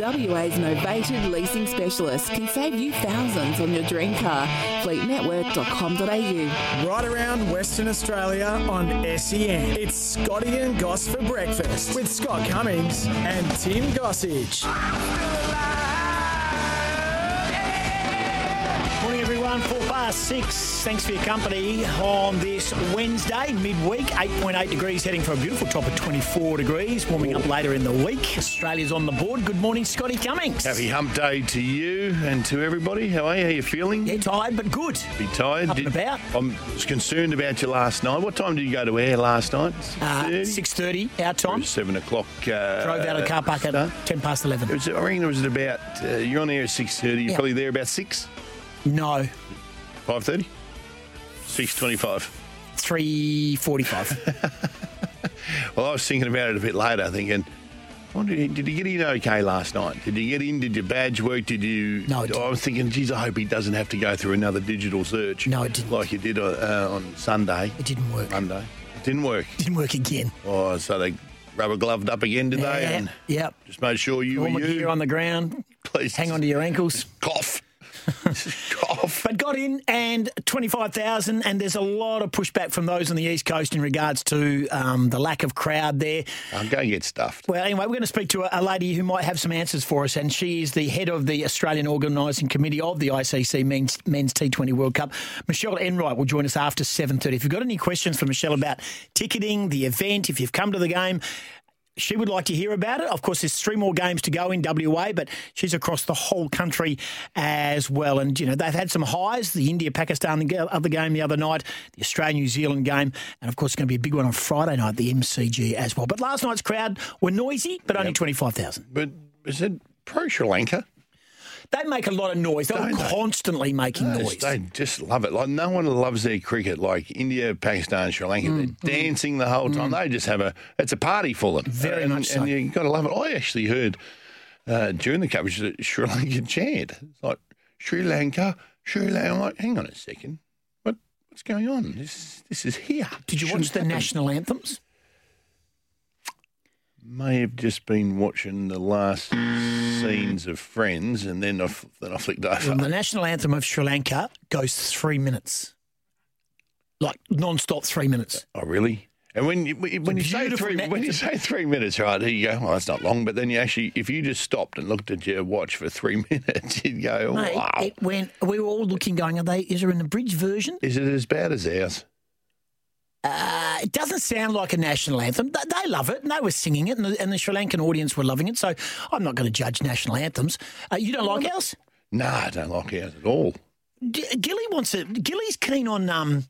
WA's novated leasing specialist can save you thousands on your dream car. Fleetnetwork.com.au. Right around Western Australia on SEN. It's Scotty and Goss for breakfast with Scott Cummings and Tim Gossage. Morning, everyone. Four past six. Thanks for your company on this Wednesday, midweek. 8.8 degrees, heading for a beautiful top of 24 degrees. Warming up later in the week. Australia's on the board. Good morning, Scotty Cummings. Happy hump day to you and to everybody. How are you? How you feeling? Yeah, tired, but good. Be tired? Up and about. I'm concerned about you last night. What time did you go to air last night? Uh, 6:30? 6.30, our time. Seven o'clock. Uh, Drove out of the car park at start. 10 past 11. It was, I reckon it was at about. Uh, you're on air at six thirty. You're Yeah. probably there about six, No, Five thirty. Six twenty-five. Three forty-five. Well, I was thinking about it a bit later, thinking. I wonder, did you get in okay last night? Did you get in? Did your badge work? Did you? No, it didn't. I was thinking, geez, I hope he doesn't have to go through another digital search. No, it didn't. Like you did uh, on Sunday. it didn't work. Monday. It didn't work. Didn't work again. Oh, so they rubber gloved up again, did they? Yeah, And yep. just made sure you Normal were you. on the ground. Please Hang on to your ankles. cough. But got in and 25,000, and there's a lot of pushback from those on the East Coast in regards to um, the lack of crowd there. I'm going to get stuffed. Well, anyway, we're going to speak to a, a lady who might have some answers for us, and she is the head of the Australian Organising Committee of the ICC Men's, Men's T20 World Cup. Michelle Enright will join us after 7.30. If you've got any questions for Michelle about ticketing, the event, if you've come to the game, she would like to hear about it. Of course, there's three more games to go in WA, but she's across the whole country as well. And, you know, they've had some highs the India Pakistan the other game the other night, the Australia New Zealand game, and of course, it's going to be a big one on Friday night, the MCG as well. But last night's crowd were noisy, but only 25,000. But is it pro Sri Lanka? They make a lot of noise. They're Don't they? constantly making They noise. They just love it. Like no one loves their cricket like India, Pakistan, Sri Lanka. Mm, They're dancing the whole time. They just have a it's a party for them. Very and, much so. And you got to love it. I actually heard uh, during the cup coverage the Sri Lankan chant. It's like Sri Lanka, Sri Lanka. I'm like, hang on a second. What what's going on? This this is here. Did you Shouldn't watch the happen. national anthems? May have just been watching the last scenes of Friends, and then I then I flicked over. Well, the national anthem of Sri Lanka goes three minutes, like non-stop three minutes. Oh, really? And when you, when you say three net- when you say three minutes, right? Here you go. Well, that's not long, but then you actually, if you just stopped and looked at your watch for three minutes, you'd go, Mate, "Wow!" it went. We were all looking, going, "Are they? Is there an abridged version?" Is it as bad as ours? Uh, it doesn't sound like a national anthem. They, love it, and they were singing it, and the, and the Sri Lankan audience were loving it. So I'm not going to judge national anthems. Uh, you don't like ours? No, I don't like ours at all. G- Gilly wants it. Gilly's keen on um,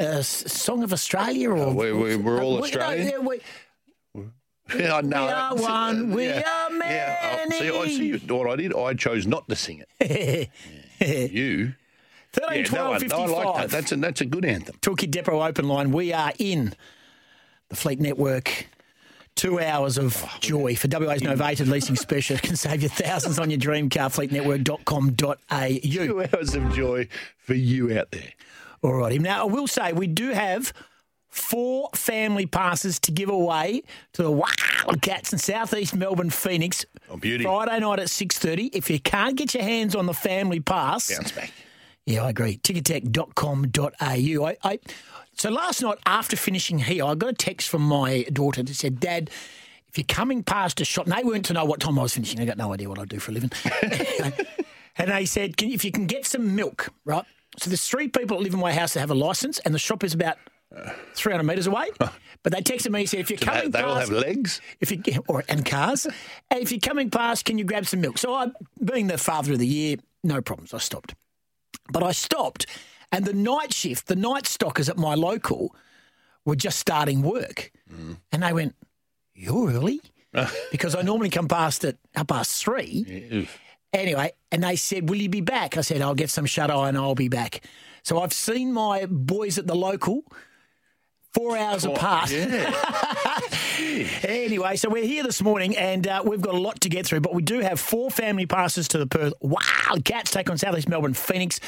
uh, Song of Australia, or we- we- we're all Uh, we- Australian? yeah, we- Yeah, I know. We are one, we Yeah, are Yeah. Oh, See, I many. see what I did. I chose not to sing it. You, 13, yeah, 12, no, I, I like that. That's a that's a good anthem. Toolkit Depot open line. We are in the Fleet Network. Two hours of Oh, joy for WA's novated leasing special. Can save you thousands on your dream car. Fleetnetwork.com.au. Two hours of joy for you out there. All righty. Now, I will say we do have four family passes to give away to the Wildcats in southeast Melbourne, Phoenix. Oh, beauty. Friday night at 6.30. If you can't get your hands on the family pass... Bounce back. Yeah, I agree. Ticketek.com.au. I, I, so last night after finishing here, I got a text from my daughter that said, Dad, if you're coming past a shop, and they weren't to know what time I was finishing. I got no idea what I do for a living. and they said, can, if you can get some milk, right? So there's three people that live in my house that have a license, and the shop is about 300 metres away. But they texted me and said, if you're They, coming they all past, have legs. if you or and cars, and if you're coming past, can you grab some milk? So I, being the father of the year, no problems. I stopped, but I stopped, and the night shift, the night stockers at my local were just starting work, mm. and they went, "You're early," because I normally come past at half past three. Anyway, and they said, Will you be back? I said, I'll get some shut eye and I'll be back. So I've seen my boys at the local four hours apart. Yeah. Anyway, so we're here this morning and uh, we've got a lot to get through, but we do have four family passes to the Perth Wildcats take on South East Melbourne Phoenix.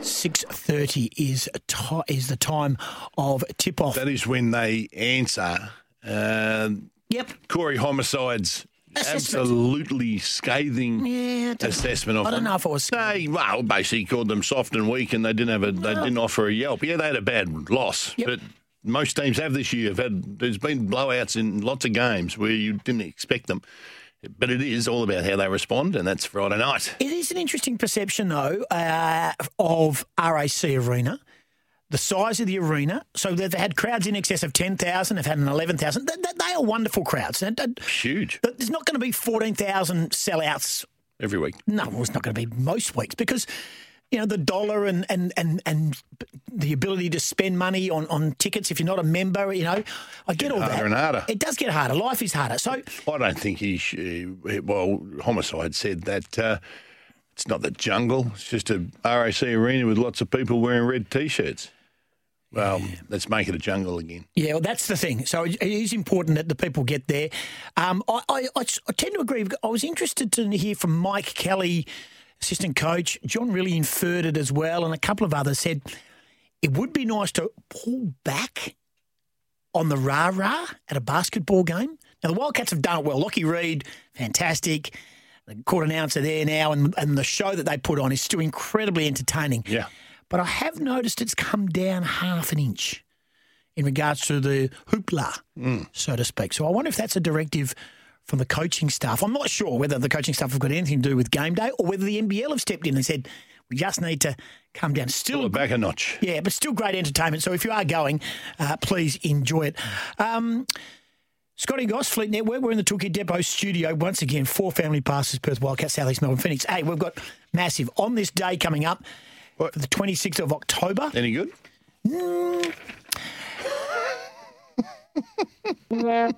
6.30 is, is the time of tip-off. that is when they answer uh, Yep. Corey Homicide's. Absolutely scathing Yeah, assessment of I don't know if it was- They well basically called them soft and weak, and they didn't have a they didn't offer a yelp. Yeah, they had a bad loss, Yep. but most teams have this year. Have had there's been blowouts in lots of games where you didn't expect them. But it is all about how they respond, and that's Friday night. It is an interesting perception, though, uh, of RAC Arena. The size of the arena. So they've had crowds in excess of 10,000, they've had an 11,000. They, they- they are wonderful crowds. Huge There's not going to be 14,000 sellouts. every week. No, well, it's not going to be most weeks because, you know, the dollar and, and, and, and the ability to spend money on, on tickets if you're not a member, you know, I get all harder that. and harder. It does get harder. Life is harder. So I don't think he. Sh- well, homicide said that uh, it's not the jungle. It's just a RAC arena with lots of people wearing red t-shirts. Well, let's make it a jungle again. Yeah, well, that's the thing. So it it is important that the people get there. Um, I, I, I, I tend to agree. I was interested to hear from Mike Kelly, assistant coach. John Rillie inferred it as well, and a couple of others said it would be nice to pull back on the rah rah at a basketball game. Now, the Wildcats have done it well. Lockie Reed, fantastic. The court announcer there now, and, and the show that they put on is still incredibly entertaining. Yeah. But I have noticed it's come down half an inch in regards to the hoopla, so to speak. So I wonder if that's a directive from the coaching staff. I'm not sure whether the coaching staff have got anything to do with game day or whether the NBL have stepped in and said, we just need to come down. Still, Pull back a notch. yeah, but still great entertainment. So if you are going, uh, please enjoy it. Um, Scotty Goss, Fleet Network. We're in the Toolkit Depot studio once again. Four family passes, Perth Wildcats, South East Melbourne, Phoenix. Hey, we've got massive on this day coming up What? for the 26th of October. Any good? Mm. I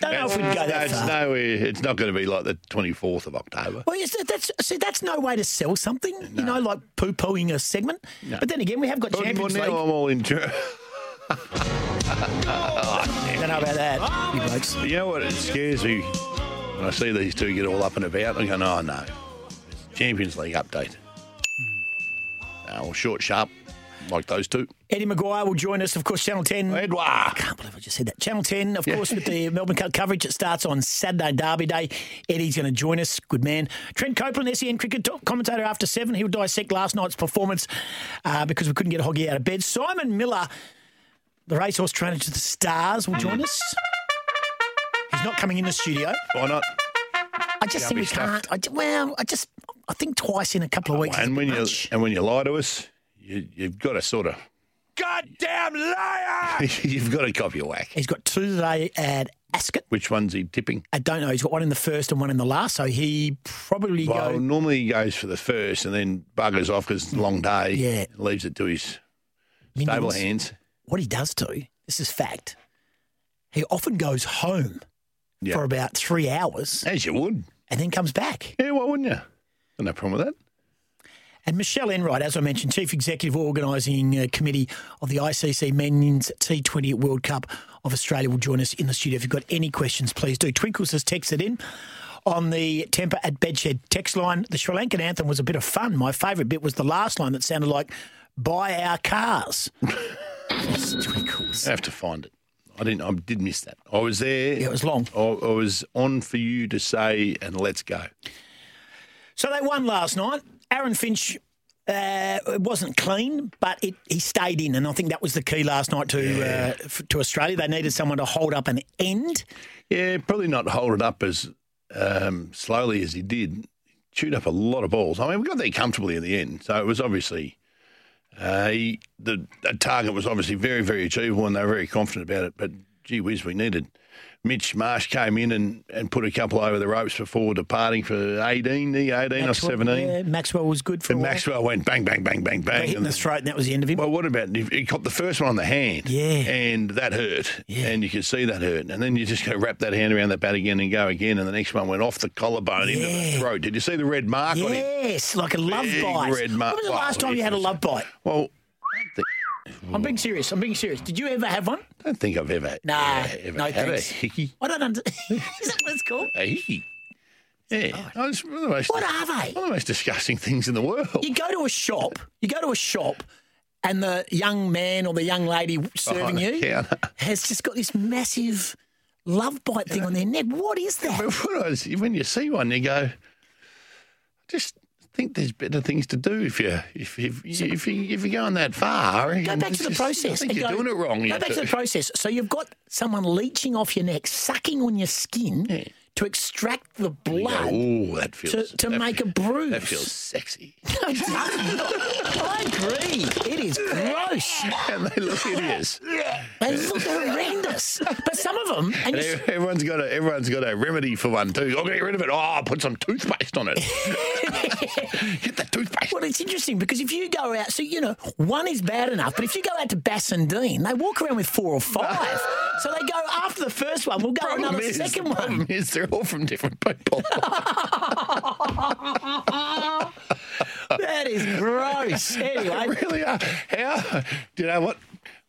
don't know if we'd go that it's far. no, it's not going to be like the 24th of October. Well, yes, that's see, that's no way to sell something, you know, like poo pooing a segment. But then again, we have got But, Champions now League. I'm all into. Oh, I don't know about that, you blokes. You know what? It scares me when I see these two get all up and about. I go, no, no. Champions League update. Well, short, sharp, like those two. Eddie McGuire will join us, of course, Channel 10. Edouard. I can't believe I just said that. Channel 10, of course, with the Melbourne Cup coverage. It starts on Saturday, Derby Day. Eddie's going to join us. Good man. Trent Copeland, SEN cricket commentator after seven. He'll dissect last night's performance uh, because we couldn't get Hoggy out of bed. Simon Miller, the racehorse trainer to the Stars, will join us. He's not coming in the studio. Why not? I just think we Can't can't. I, well, I just, I think twice in a couple of weeks. is And a when bit you much. and when you lie to us, you, you've got to sort of. Goddamn liar! you've got to cop your whack. He's got two today at Ascot. Which one's he tipping? I don't know. He's got one in the first and one in the last, so he probably Well, go. normally he goes for the first and then buggers off because it's a long day. Yeah. Leaves it to his stable hands. What he does do, this is fact. He often goes home Yeah. for about three hours As you would. and then comes back. Yeah, why wouldn't you? No problem with that. And Michelle Enright, as I mentioned, Chief Executive Organising uh, Committee of the ICC Men's T20 World Cup of Australia, will join us in the studio. If you've got any questions, please do. Twinkles has texted in on the Tempur at Bedshed text line. The Sri Lankan anthem was a bit of fun. My favourite bit was the last line that sounded like, buy our cars. Twinkles. I have to find it. I didn't. I did miss that. I was there. Yeah, it was long. I, I was on for you to say, and let's go. So they won last night. Aaron Finch uh, it wasn't clean, but it, he stayed in, and I think that was the key last night to uh, f- to Australia. They needed someone to hold up an end. Yeah, probably not hold it up as um, slowly as he did. Chewed up a lot of balls. I mean, we got there comfortably in the end, so it was obviously Uh, he, the, the target was obviously very, very achievable, and they were very confident about it. But gee whiz, we needed. Mitch Marsh came in and, and put a couple over the ropes before departing for 18, the 18 or 17. Yeah, Maxwell was good for And. Maxwell went bang, bang, bang, bang, bang. hit in and- the throat, and that was the end of him. well, what about he he caught the first one on the hand? Yeah. And that hurt. Yeah. And you could see that hurt. And then you just go wrap that hand around that bat again and go again. And the next one went off the collarbone into the throat. Did you see the red mark on him? yes, like a love Big bite. red mark. When was the last Well, time you had a love bite? Well, I I'm being serious. I'm being serious. Did you ever have one? I don't think I've ever, Nah, ever, ever no had thanks. a hickey. I don't under. Is that what it's called? A hickey. Yeah. Oh, it's one of the most, What are they? one of the most disgusting things in the world. You go to a shop. You go to a shop, and the young man or the young lady serving the you counter. has just got this massive love bite thing on their neck. What is that? But what I was- when you see one, you go, just think there's better things to do if you if if, if you if you're going that far. Go back to the process. I think you're go- doing it wrong. Go back to the process. So you've got someone leeching off your neck, sucking on your skin to extract the blood oh, that feels to, to that make a bruise. That feels sexy. No, it. I agree. It is gross. and they look hideous. They look horrendous. But some of them, and And you, ev- everyone's got a everyone's got a remedy for one too. I'll get rid of it. Oh, I'll put some toothpaste on it. Get the toothpaste. Well, it's interesting because if you go out, so you know, one is bad enough, but if you go out to Bassendean, they walk around with four or five. so they go after the first one, we'll go Problem another is, second one. is they're all from different people. That is gross. they Anyway, really are. How? Do you know what?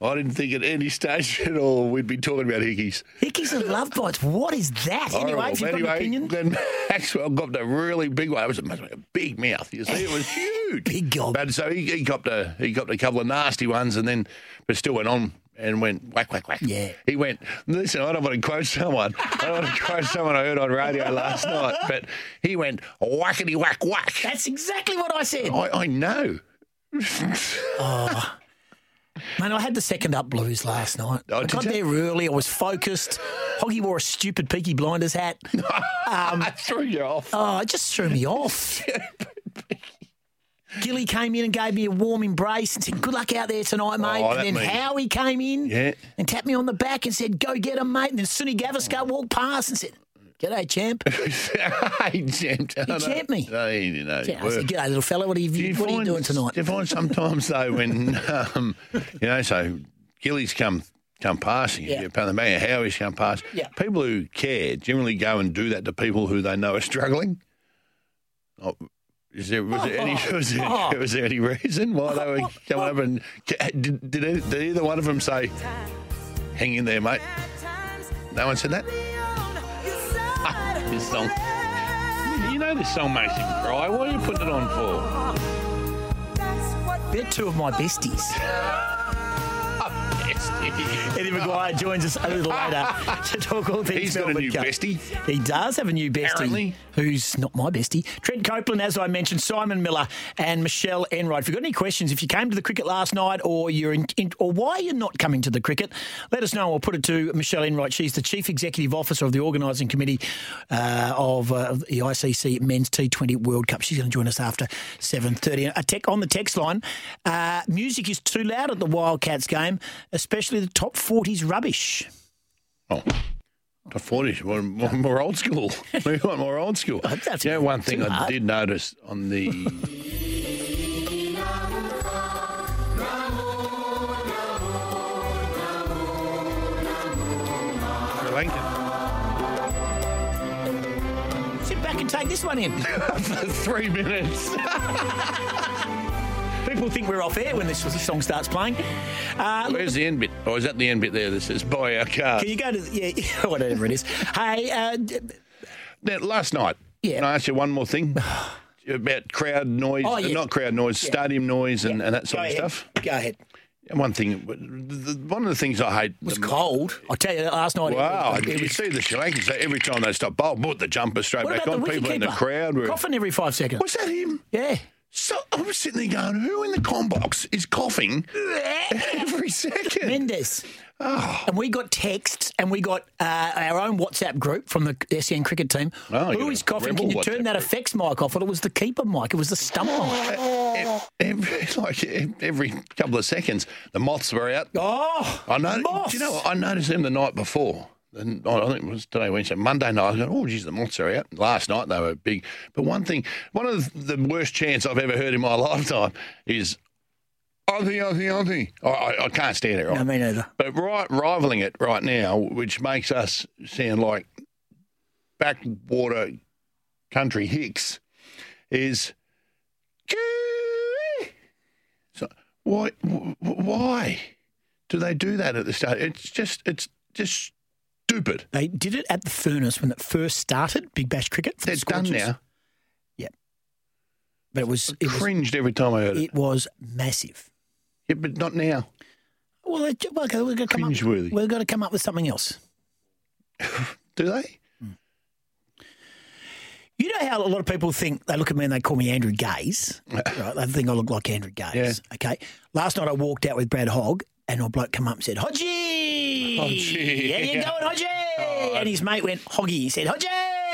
I didn't think at any stage at all we'd be talking about hickeys. hickeys and love bites. What is that? Anyway, Horrible. if you've got an anyway, opinion, then Maxwell got a really big one. It was a, must have been a big mouth. You see, it was huge. Big gob. But so he, he copped a he copped a couple of nasty ones, and then but still went on and went whack whack whack. Yeah. He went. Listen, I don't want to quote someone. I don't want to quote someone I heard on radio last night, but he went whackety whack whack. that's exactly what I said. I, I know. Ah. Man, I had the second up blues last night. Oh, I got there early. I was focused. Hoggy wore a stupid Peaky Blinders hat. Um, I threw you off. Oh, it just threw me off. Gilly came in and gave me a warm embrace and said, Good luck out there tonight, mate. Oh, and then means- Howie came in Yeah. and tapped me on the back and said, Go get him, mate. And then Sunny Gavaskar walked past and said, G'day, champ. he jammed. He jammed me. No, didn't know. Yeah, I said, G'day, little fella. What are you, Do you what are you doing tonight? Do you find sometimes though when um, you know, so Gillies come come past, and Yeah. you pound the bang, Howie's come past. Yeah. People who care generally go and do that to people who they know are struggling. Oh, is there was there any was there, Oh. was there any reason why they were coming up and did, did, did either one of them say, "Hang in there, mate"? No one said that. Ah, this song. You know this song makes you cry. What are you putting it on for? They're two of my besties. Eddie McGuire joins us a little later to talk all things He's got a new Cup. bestie. He does have a new bestie, Apparently. Who's not my bestie. Trent Copeland, as I mentioned, Simon Miller and Michelle Enright. If you've got any questions, if you came to the cricket last night or you're in, in, or why you're not coming to the cricket, let us know. We'll put it to Michelle Enright. She's the Chief Executive Officer of the Organising Committee uh, of uh, the ICC Men's T20 World Cup. She's going to join us after 7.30. A tech, on the text line, uh, music is too loud at the Wildcats game, especially the top 40s rubbish. Oh, top 40, more, old school. We want more old school. that's you know, one thing I hard. did notice on the. Sri Lankan. Sit back and take this one in. For three minutes. People think we're off air when this song starts playing. Uh, Where's the end bit? Or is that the end bit there that says buy our car? can you go to the, yeah, whatever it is? Hey, uh, Now, last night, Yeah. can I ask you one more thing? About crowd noise, Oh, yeah. not crowd noise, stadium noise and, and that sort go of ahead. stuff. Go ahead. One thing, one of the things I hate. It was the- cold. I tell you, last night. it Wow, was, it you see the Sri Lankans, every time they stop bowl, put the jumper straight back on. People in the crowd were. coughing every five seconds. Was that him? Yeah. So I was sitting there going, who in the com box is coughing every second? Mendes. And we got texts and we got uh, our own WhatsApp group from the SEN cricket team. Oh, Who is coughing? Can you turn WhatsApp that group. effects mic off? Well, it was the keeper mic. It was the stump mic. Every, like every couple of seconds, the moths were out. Oh, I know. moths. Do you know? I noticed them the night before. And I think it was today, Wednesday, Monday night. I go, oh, geez, the moths are out. Last night they were big. But one thing, one of the worst chants I've ever heard in my lifetime is Auntie, Auntie, Auntie. I, I, I can't stand it. Right? No, me neither. But right, rivaling it right now, which makes us sound like backwater country hicks, is so why why do they do that at the start? It's just it's just stupid. They did it at the furnace when it first started, Big Bash cricket. For the It's done now. But it was it was, Cringed every time I heard it. it was massive. Yeah, but not now. Well, it, well okay, we've got to come up. We've got to come up with something else. Do they? Hmm. You know how a lot of people think they look at me and they call me Andrew Gaze, right? They think I look like Andrew Gaze. Yeah. Okay. Last night I walked out with Brad Hogg, and a bloke come up and said, "Hodgie, Hodgie. how you going, Hodgie?" And his mate went, "Hoggy." He said, "Hodgie."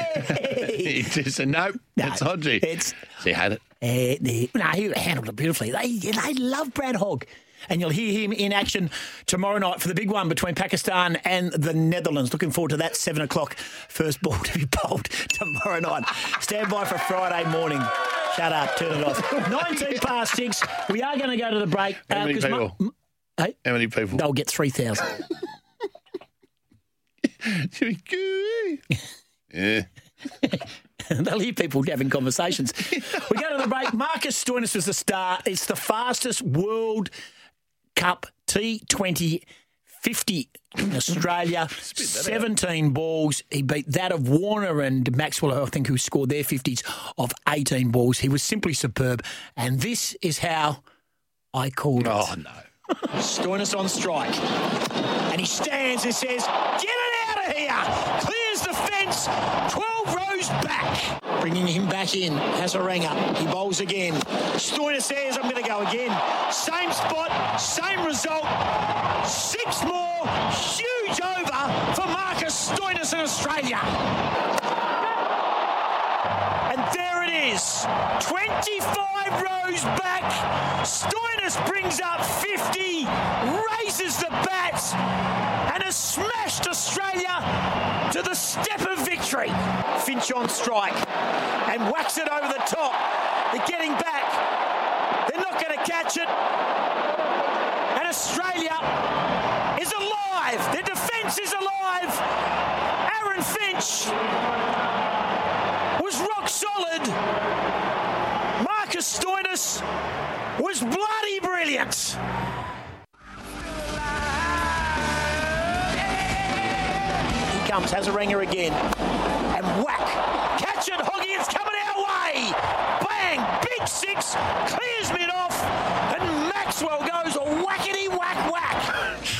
He just said no. No, it's Hodgie. it's- he had it. Uh, no, he handled it beautifully. They, they love Brad Hogg. And you'll hear him in action tomorrow night for the big one between Pakistan and the Netherlands. Looking forward to that, 7 o'clock. First ball to be bowled tomorrow night. Stand by for Friday morning. Shut up, turn it off. 19 past 6. We are going to go to the break. How many 'cause mu- people? m- hey, How many people? they'll get 3,000. Yeah. They'll hear people having conversations. we go to the break. Marcus Stoinis was the star. It's the fastest World Cup T20 50 in Australia. 17 balls. He beat that of Warner and Maxwell, I think, who scored their 50s of 18 balls. He was simply superb. And this is how I called it. Oh no. Stoinis on strike. And he stands and says, Get it out here! Clears the fence, 12 rows back. Bringing him back in, has a ring up. He bowls again. Stoinis says, I'm going to go again. Same spot, same result. Six more, huge over for Marcus Stoinis in Australia. And there it is. 25 rows back. Stoinis brings up 50, raises the bats, and smashed Australia to the step of victory. Finch on strike and whacks it over the top. They're getting back. They're not going to catch it. And Australia is alive. Their defence is alive. Aaron Finch was rock solid. Marcus Stoinis was bloody brilliant. Comes, has a ringer again, and whack. Catch it, Hoggy, it's coming our way. Bang, big six, clears mid off, and Maxwell goes a whackety whack whack.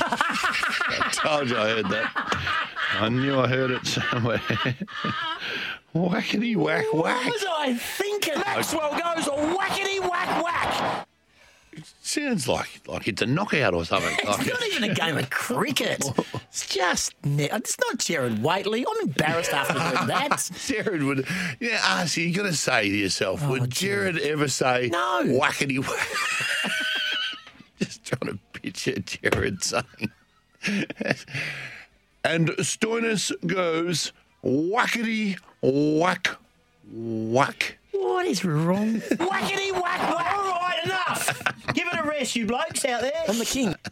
I Told you I heard that. I knew I heard it somewhere. Whackety whack whack. What was I thinking? Maxwell goes a whackety whack whack. Sounds like like it's a knockout or something. Like It's not even a game of cricket. It's just, it's not Gerard Whateley. I'm embarrassed after doing that. Gerard would, yeah, ask you, got to say to yourself, would oh, Gerard ever say, No. whackety whack? Just trying to picture Gerard saying. and Stoinis goes, whackety whack whack. What is wrong? Whackety whack whack. All right, enough. Give it a rest, you blokes out there. I'm the king.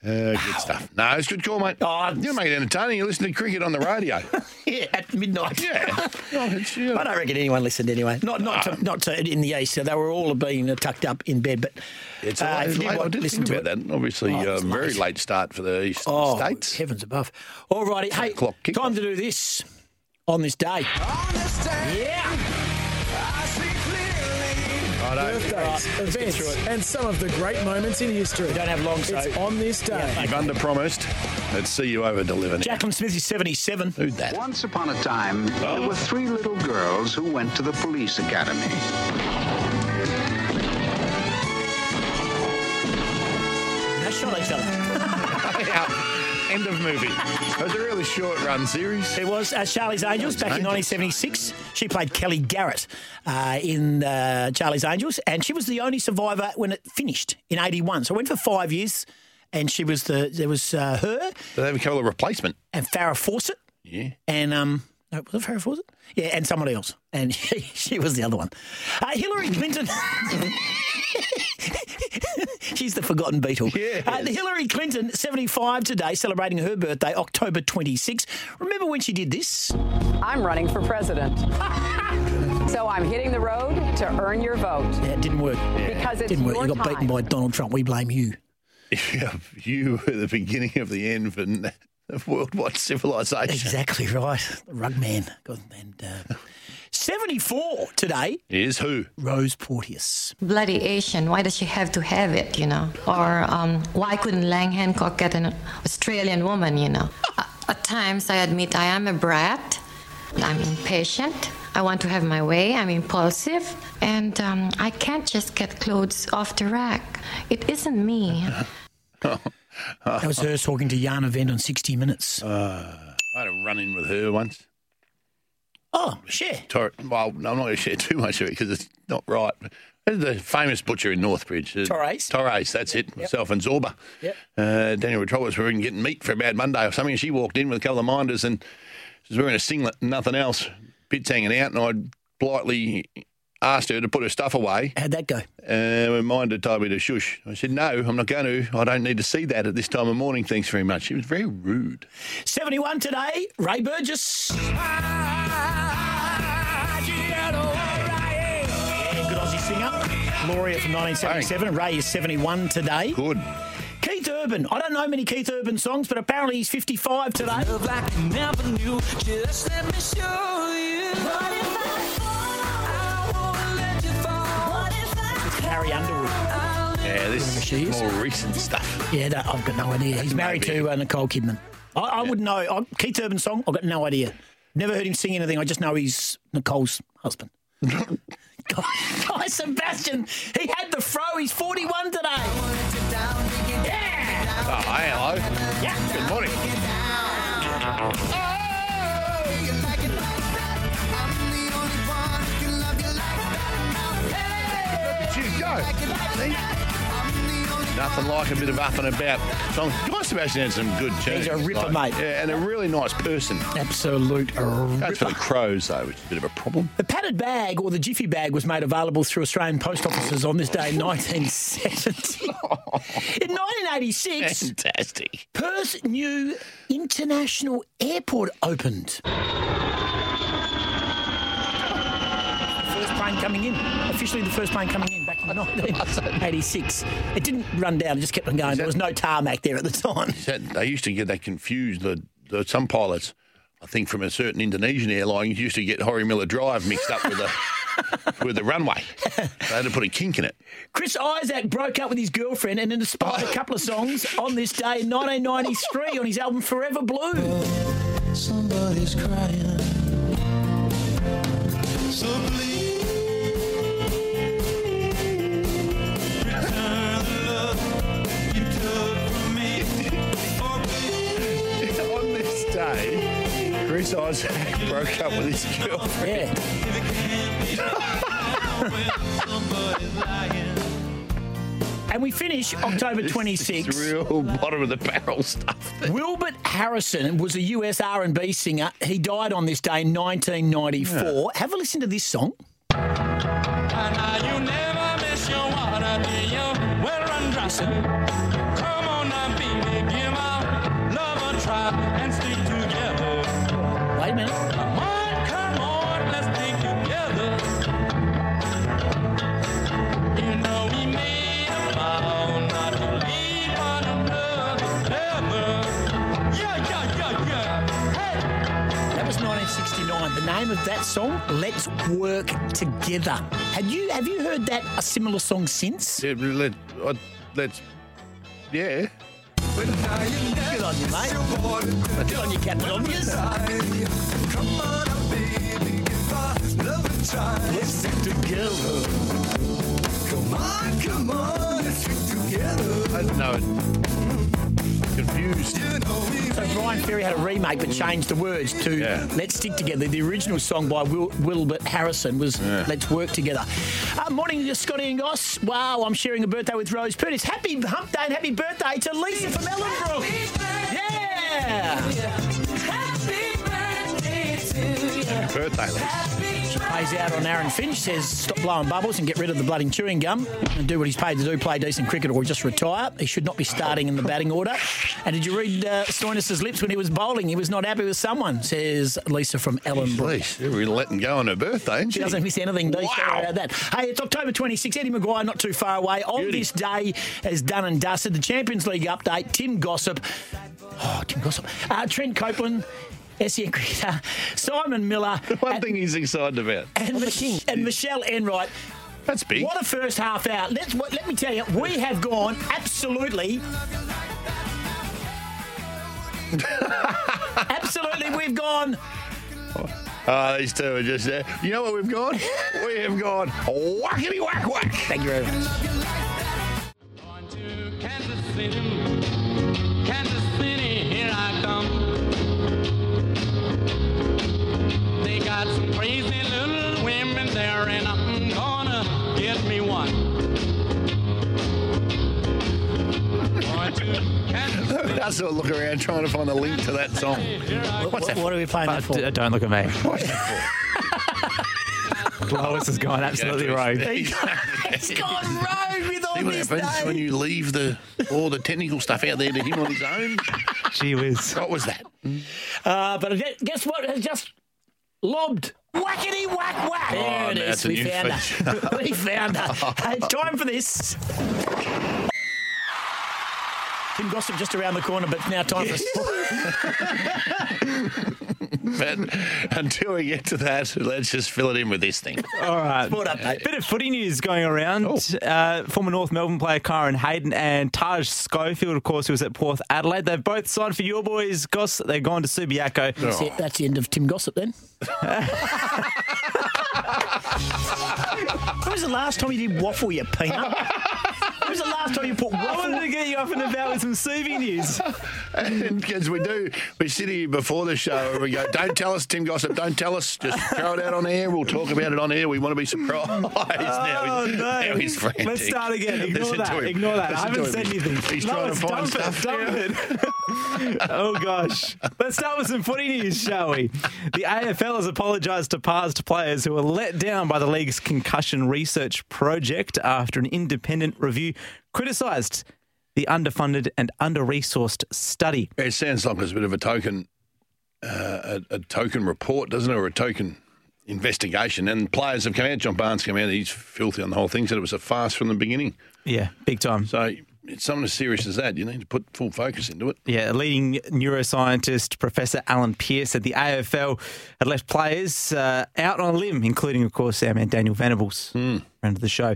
Uh, good stuff. No, it's good call, mate. Oh, you make it entertaining. You listen to cricket on the radio. Yeah, at midnight. yeah. It's, yeah. I don't reckon anyone listened anyway. Not not to, not to, in the east. So they were all being uh, tucked up in bed. But It's uh, a if you did late- I did listen think to about it, that. Obviously, Oh, it's um, very late. late start for the Eastern Oh, States. heavens above. All righty. Hey, o'clock kickoff. time to do this on this day. Yeah. Birthdays, events, and some of the great moments in history. We don't have long, so. It's on this day. You've under promised. Let's see you over deliver. Jaclyn Smith is 77. Who's that? Once upon a time, there were three little girls who went to the police academy. National shot each other. Yeah. End of movie. It was a really short run series. It was uh, Charlie's Angels back in 1976. She played Kelly Garrett uh, in uh, Charlie's Angels, and she was the only survivor when it finished in 81. So it went for five years, and she was the there was uh, her Did they have a couple of replacement? and Farrah Fawcett, Yeah. and um, no, was it Farrah Fawcett? Yeah, and somebody else, and she, she was the other one. Uh, Hillary Clinton. She's the forgotten Beatle. Yes. Uh, Hillary Clinton, 75 today, celebrating her birthday, October 26. Remember when she did this? I'm running for president. so I'm hitting the road to earn your vote. Yeah, it didn't work. Because it didn't work. your You got beaten by Donald Trump. We blame you. Yeah, you were the beginning of the end for n- of worldwide civilization. Exactly right. The rug man. God, and uh, 74 today, Is who? Rose Porteous. bloody Asian. Why does she have to have it, you know? Or um, why couldn't Lang Hancock get an Australian woman, you know? Uh, At times, I admit I am a brat. I'm impatient. I want to have my way. I'm impulsive. And um, I can't just get clothes off the rack. It isn't me. That was her talking to Jana Wendt on 60 Minutes. I had a run in with her once. Oh, share. Tor- well, I'm not going to share too much of it because it's not right. The famous butcher in Northbridge. uh, Torres. Torres, that's it. Myself and Zorba. Yep. Uh, Daniel Roberts were in getting meat for a bad Monday or something. She walked in with a couple of minders and she was wearing a singlet and nothing else, bits hanging out. And I'd politely asked her to put her stuff away. How'd that go? Uh, my minder told me to shush. I said, no, I'm not going to. I don't need to see that at this time of morning. Thanks very much. She was very rude. 71 today, Ray Burgess. Yeah, good Aussie singer. Gloria from 1977. Ray is 71 today. Good. Keith Urban. I don't know many Keith Urban songs, but apparently he's 55 today. Harry Underwood. Yeah, this she is is. more recent stuff. Yeah, that, I've got no idea. He's married Maybe. to uh, Nicole Kidman. I, I would know. I, Keith Urban song, I've got no idea. Never heard him sing anything. I just know he's Nicole's husband. Guy, Guy Sebastian, he had the fro. He's 41 today. Yeah. Oh, hey, hello. Yeah. Good morning. You go. See? Nothing like a bit of up and about songs. Guy Sebastian had some good tunes. He's a ripper, like- mate. Yeah, and a really nice person. Absolute That's for the crows, though, which is a bit of a problem. The padded bag or the jiffy bag was made available through Australian post offices on this day in 1970. in 1986, Fantastic. Perth New International Airport opened. First plane coming in. Officially the first plane coming in back 1986. It didn't run down, it just kept on going. There was no tarmac there at the time. That, they used to get that confused. The, the, some pilots, I think from a certain Indonesian airline, used to get Horrie Miller Drive mixed up with the with the runway. They had to put a kink in it. Chris Isaak broke up with his girlfriend and inspired a couple of songs on this day in 1993 on his album Forever Blue. Somebody's crying. So please day, Chris Isaak broke up with his girlfriend. Yeah. And we finish October It's 26th. real bottom of the barrel stuff. Wilbert Harrison was a US R&B singer. He died on this day in 1994. Have a listen to this song. And now you never miss your water, do you? Well, run, Drossin. Name of that song, Let's Work Together. Had you have you heard that a similar song since? Yeah, let, uh, let's, yeah. Good on you, mate. Good on you, Captain Obvious. Let's stick together. Come on, come on, let's stick together. I know it. Confused. So Bryan Ferry had a remake but changed the words to Yeah. Let's Stick Together. The original song by Will, Wilbert Harrison was Yeah. Let's Work Together. Uh, morning, Scotty and Goss. Wow, I'm sharing a birthday with Rose Porteous. Happy hump day and happy birthday to Lisa from Ellenbrook. Yeah! Happy birthday, Les. Pays out on Aaron Finch, says stop blowing bubbles and get rid of the bloody chewing gum and do what he's paid to do, play decent cricket or just retire. He should not be starting in the batting order. And did you read uh, lips when he was bowling? He was not happy with someone, says Lisa from Ellenbrook. Really letting go on her birthday, She she? doesn't miss anything, do? Wow. Sorry about that. Hey, it's October 26. Eddie McGuire not too far away. On this day is done and dusted. The Champions League update. Tim Gossip. Oh, Tim Gossip. Uh, Trent Copeland. Essie Greta, Simon Miller, One thing he's excited about. and, Mich- and Michelle Enright. That's big. What a first half out. Let's, let me tell you, we have gone absolutely. absolutely, we've gone. Oh, these two are just, there. you know what we've gone? we have gone whackety whack whack. Thank you very much. Got some crazy little women there, and I'm gonna get me one. Going to Kansas City. That's all look around trying to find a link to that song. What, what are we playing that for? D- don't look at me. Lois has gone absolutely rogue. It's gone rogue with all See what this happens day. when you leave the all the technical stuff out there to him on his own? Gee whiz. What was that? Uh, but gu- guess what? Has just lobbed. Whackety whack whack. there it now is. it's We new found her. we found her. Hey, time for this. Tim Gossip just around the corner, but now time for But until we get to that, let's just fill it in with this thing. All right. Sport update. Bit of footy news going around. Uh, former North Melbourne player Kyron Hayden and Taj Schofield, of course, who was at Port Adelaide. They've both signed for your boys, Goss. They're gone to Subiaco. That's, it. That's the end of Tim Gossip then. when was the last time you did waffle, you peanut? When was the last time you put I waffle? wanted to get you up and about with some news. Because we do, we sit here before the show and we go, don't tell us, Tim Gossip, don't tell us, just throw it out on air. We'll talk about it on air. We want to be surprised. Oh, now, Oh, he's, no. now he's frantic. Let's start again. Ignore Listen that. Ignore that. I Listen to haven't said anything. He's no, trying to find dump stuff. It, dump it. oh, gosh. Let's start with some footy news, shall we? The AFL has apologised to past players who were let down by the league's concussion research project after an independent review criticised the underfunded and under-resourced study. It sounds like it's a bit of a token, uh, a, a token report, doesn't it, or a token investigation. And players have come out. John Barnes came out. He's filthy on the whole thing. Said it was a farce from the beginning. Yeah, big time. So it's something as serious as that. You need to put full focus into it. Yeah, leading neuroscientist Professor Alan Pearce said the AFL had left players uh, out on a limb, including, of course, our man Daniel Venables, friend of the show.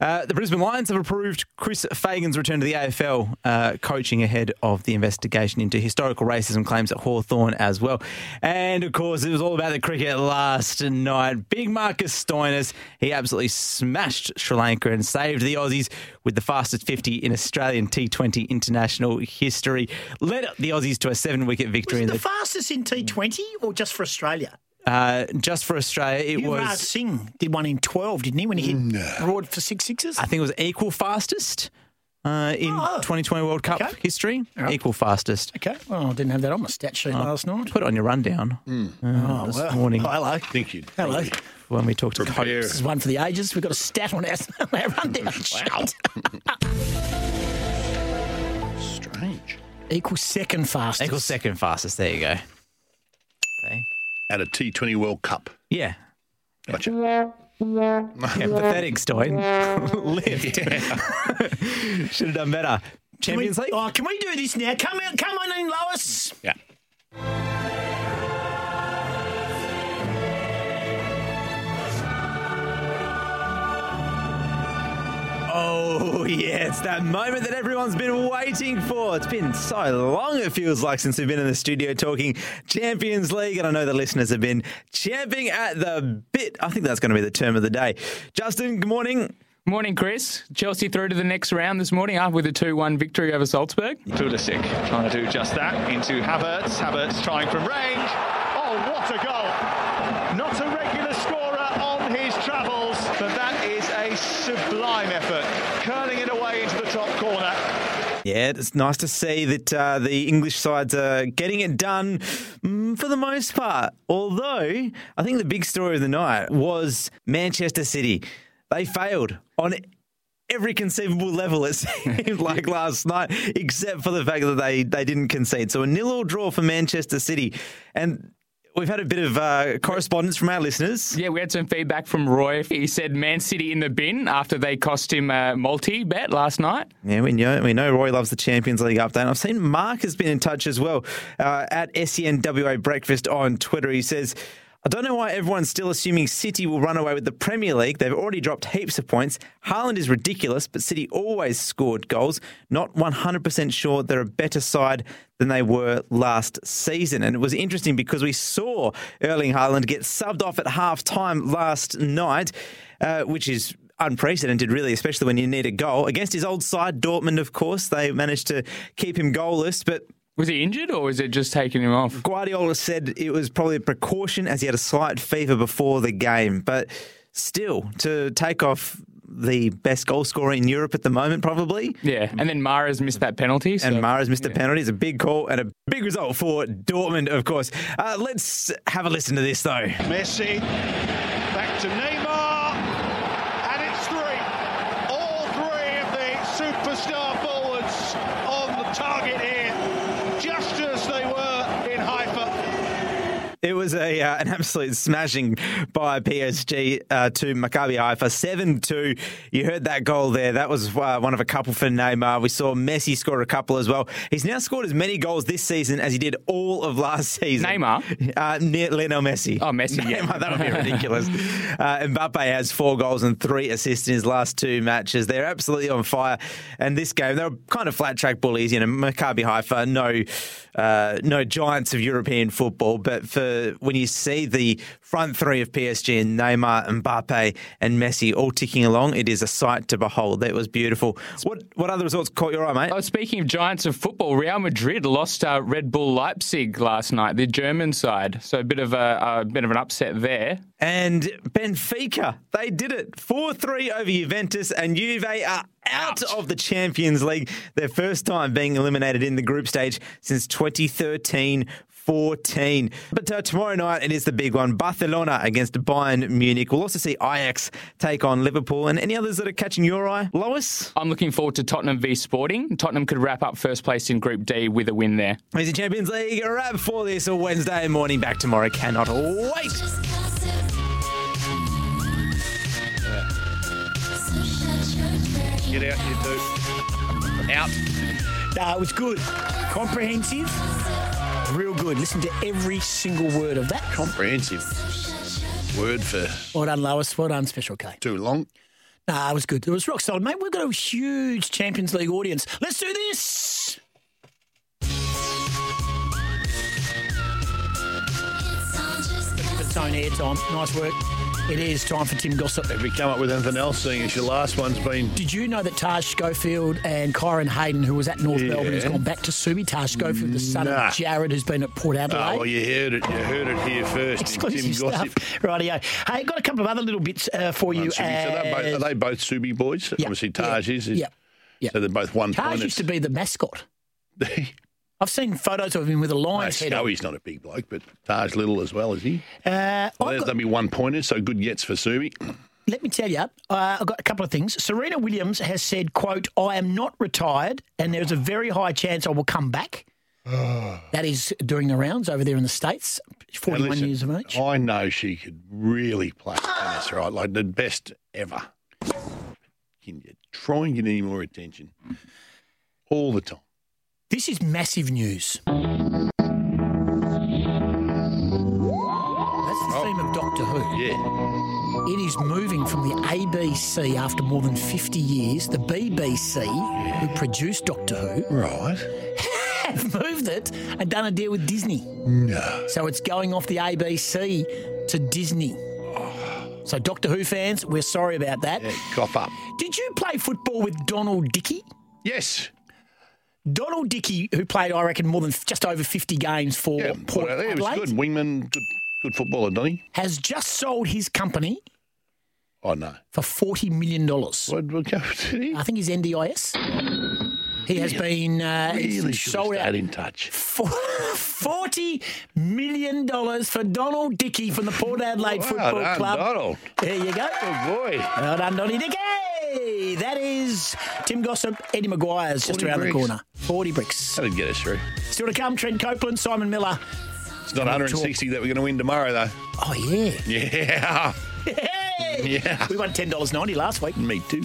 Uh, the Brisbane Lions have approved Chris Fagan's return to the AFL, uh, coaching ahead of the investigation into historical racism claims at Hawthorn as well. And, of course, it was all about the cricket last night. Big Marcus Stoinis, he absolutely smashed Sri Lanka and saved the Aussies with the fastest 50 in Australian T20 international history. Led the Aussies to a seven wicket victory. In the fastest in T20 or just for Australia? Uh, just for Australia, it Yuvraj was. Singh did one in 12, didn't he, when he hit broad for six sixes? I think it was equal fastest uh, in Oh. 2020 World Cup Okay. history. All right. Equal fastest. Okay, well, I didn't have that on my stat sheet last night. Put it on your rundown uh, Oh, this well. morning Hello. Think you'd Hello. when we talk to Prepare. This is one for the ages. We've got a stat on our, our rundown sheet. Strange. Equal second fastest. Equal second fastest. There you go. Okay. At a T20 World Cup. Yeah. Gotcha. Yeah, pathetic, Stoin. Lift. Should have done better. Can we, Champions League? oh, can we do this now? Come on, come on in, Lois. Yeah. Oh, yeah, it's that moment that everyone's been waiting for. It's been so long, it feels like, since we've been in the studio talking Champions League. And I know the listeners have been champing at the bit. I think that's going to be the term of the day. Justin, good morning. Morning, Chris. Chelsea through to the next round this morning after with a 2 1 victory over Salzburg. Pulisic trying to do just that into Havertz. Havertz trying from range. Oh, what a goal! Not a regular scorer on his travels, but that is a sublime effort, curling it away into the top corner. Yeah, it's nice to see that uh, the English sides are getting it done mm, for the most part. Although, I think the big story of the night was Manchester City. They failed on every conceivable level, it seemed like last night, except for the fact that they, they didn't concede. So a nil-all draw for Manchester City. And We've had a bit of uh, correspondence from our listeners. Yeah, we had some feedback from Roy. He said Man City in the bin after they cost him a multi bet last night. Yeah, we know we know Roy loves the Champions League update. I've seen Mark has been in touch as well uh, at SENWA Breakfast on Twitter. He says. I don't know why everyone's still assuming City will run away with the Premier League. They've already dropped heaps of points. Haaland is ridiculous, but City always scored goals. Not 100% sure they're a better side than they were last season. And it was interesting because we saw Erling Haaland get subbed off at half time last night, uh, which is unprecedented, really, especially when you need a goal. Against his old side, Dortmund, of course, they managed to keep him goalless, but was he injured or was it just taking him off? Guardiola said it was probably a precaution as he had a slight fever before the game. But still, to take off the best goal scorer in Europe at the moment, probably. Yeah, and then Mahrez missed that penalty. So, and Mahrez missed yeah. a penalty. It's a big call and a big result for Dortmund, of course. Uh, let's have a listen to this, though. Messi back to Neymar, and it's three. All three of the superstar forwards on the target here, just as they were in Haifa. It was a uh, an absolute smashing by PSG uh, to Maccabi Haifa, seven two. You heard that goal there. That was uh, one of a couple for Neymar. We saw Messi score a couple as well. He's now scored as many goals this season as he did all of last season. Neymar, uh, Lionel Messi. Oh, Messi. Neymar, yeah, that would be ridiculous. uh, Mbappe has four goals and three assists in his last two matches. They're absolutely on fire. And this game, they were kind of flat track bullies. You know, Maccabi Haifa, no, uh, no giants of European football, but for when you see the front three of PSG and Neymar, Mbappe, and Messi all ticking along, it is a sight to behold. That was beautiful. What what other results caught your eye, mate? Oh, speaking of giants of football, Real Madrid lost uh, Red Bull Leipzig last night, the German side. So a bit of a, a bit of an upset there. And Benfica, they did it 4 3 over Juventus, and Juve are out of the Champions League. Their first time being eliminated in the group stage since 2013 14. But uh, tomorrow night, it is the big one Barcelona against Bayern Munich. We'll also see Ajax take on Liverpool. And any others that are catching your eye, Lois? I'm looking forward to Tottenham v Sporting. Tottenham could wrap up first place in Group D with a win there. It's the Champions League a wrap for this Wednesday morning. Back tomorrow. Cannot wait. Get out, you two. Out. Nah, it was good. Comprehensive. Real good. Listen to every single word of that. Comprehensive. Word for Well done, Lois. Well done, Special K. too long. Nah, it was good. It was rock solid, mate. We've got a huge Champions League audience. Let's do this. Its airtime. Nice work. It is time for Tim Gossip. Have we come up with anything else, seeing as your last one's been Did you know that Taj Schofield and Kyron Hayden, who was at North Yeah. Melbourne, has gone back to Subi? Taj Schofield, the son Nah. of Jared, who's been at Port Oh, Adelaide. well, you heard it. You heard it here first. Exclusive Tim stuff. Gossip. Rightio. Hey, got a couple of other little bits uh, for you. Subi. So both, are they both Subi boys? Yeah, Obviously, Taj yeah, is. is- yeah, yeah. So they're both one Taj pointers. used to be the mascot. I've seen photos of him with a lion's head. No, he's not a big bloke, but Taj little as well, is he? Uh, Well, there's got- there'll be one pointer, so good gets for Subi. let me tell you, uh, I've got a couple of things. Serena Williams has said, "quote I am not retired, and there's a very high chance I will come back." that is doing the rounds over there in the states. Forty-one listen, years of age. I know she could really play tennis, right? Like the best ever. Can you try and get any more attention? All the time. This is massive news. That's the oh. theme of Doctor Who. Oh. Yeah. It is moving from the ABC after more than 50 years. The BBC, who produced Doctor Who, Right. have moved it and done a deal with Disney. No. So it's going off the ABC to Disney. So, Doctor Who fans, we're sorry about that. Yeah, cough up. Did you play football with Donald Dickey? Yes. Donald Dickey, who played, I reckon, more than just over 50 games for Yeah, Port well, he was Adelaide, good. Wingman, good, good footballer, Donny. has just sold his company Oh, no. for $40 million. What, what did he? I think he's NDIS. He has been uh, Really sold out. in touch. For Forty million dollars for Donald Dickey from the Port Adelaide Well Football done, Club. Donald. There you go. Good boy. Well done, Donny Dickey. That is Tim Gossip, Eddie McGuire's just around bricks. the corner. Forty bricks. That'd get us through. Still to come, Trent Copeland, Simon Miller. It's not 160 that we're going to win tomorrow, though. Oh yeah. Yeah. Hey! Yeah. We won ten dollars ninety last week. Me too.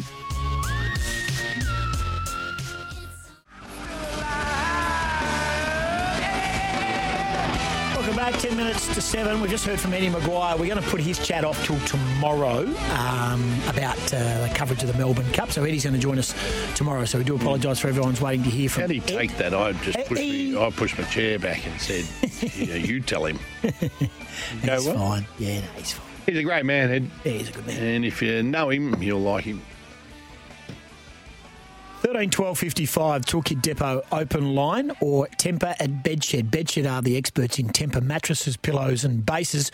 Welcome back. Ten minutes to seven. We've just heard from Eddie McGuire. We're going to put his chat off till tomorrow um, about uh, the coverage of the Melbourne Cup. So Eddie's going to join us tomorrow. So we do apologise for everyone's waiting to hear from. How do you take that? I just pushed me, I pushed my chair back and said, yeah, "You tell him." He's fine. Yeah, no, he's fine. He's a great man, Ed. Yeah, he's a good man. And if you know him, you'll like him. 13 12 55 Toolkit Depot open line or Tempur at Bedshed. Bedshed are the experts in Tempur mattresses, pillows, and bases.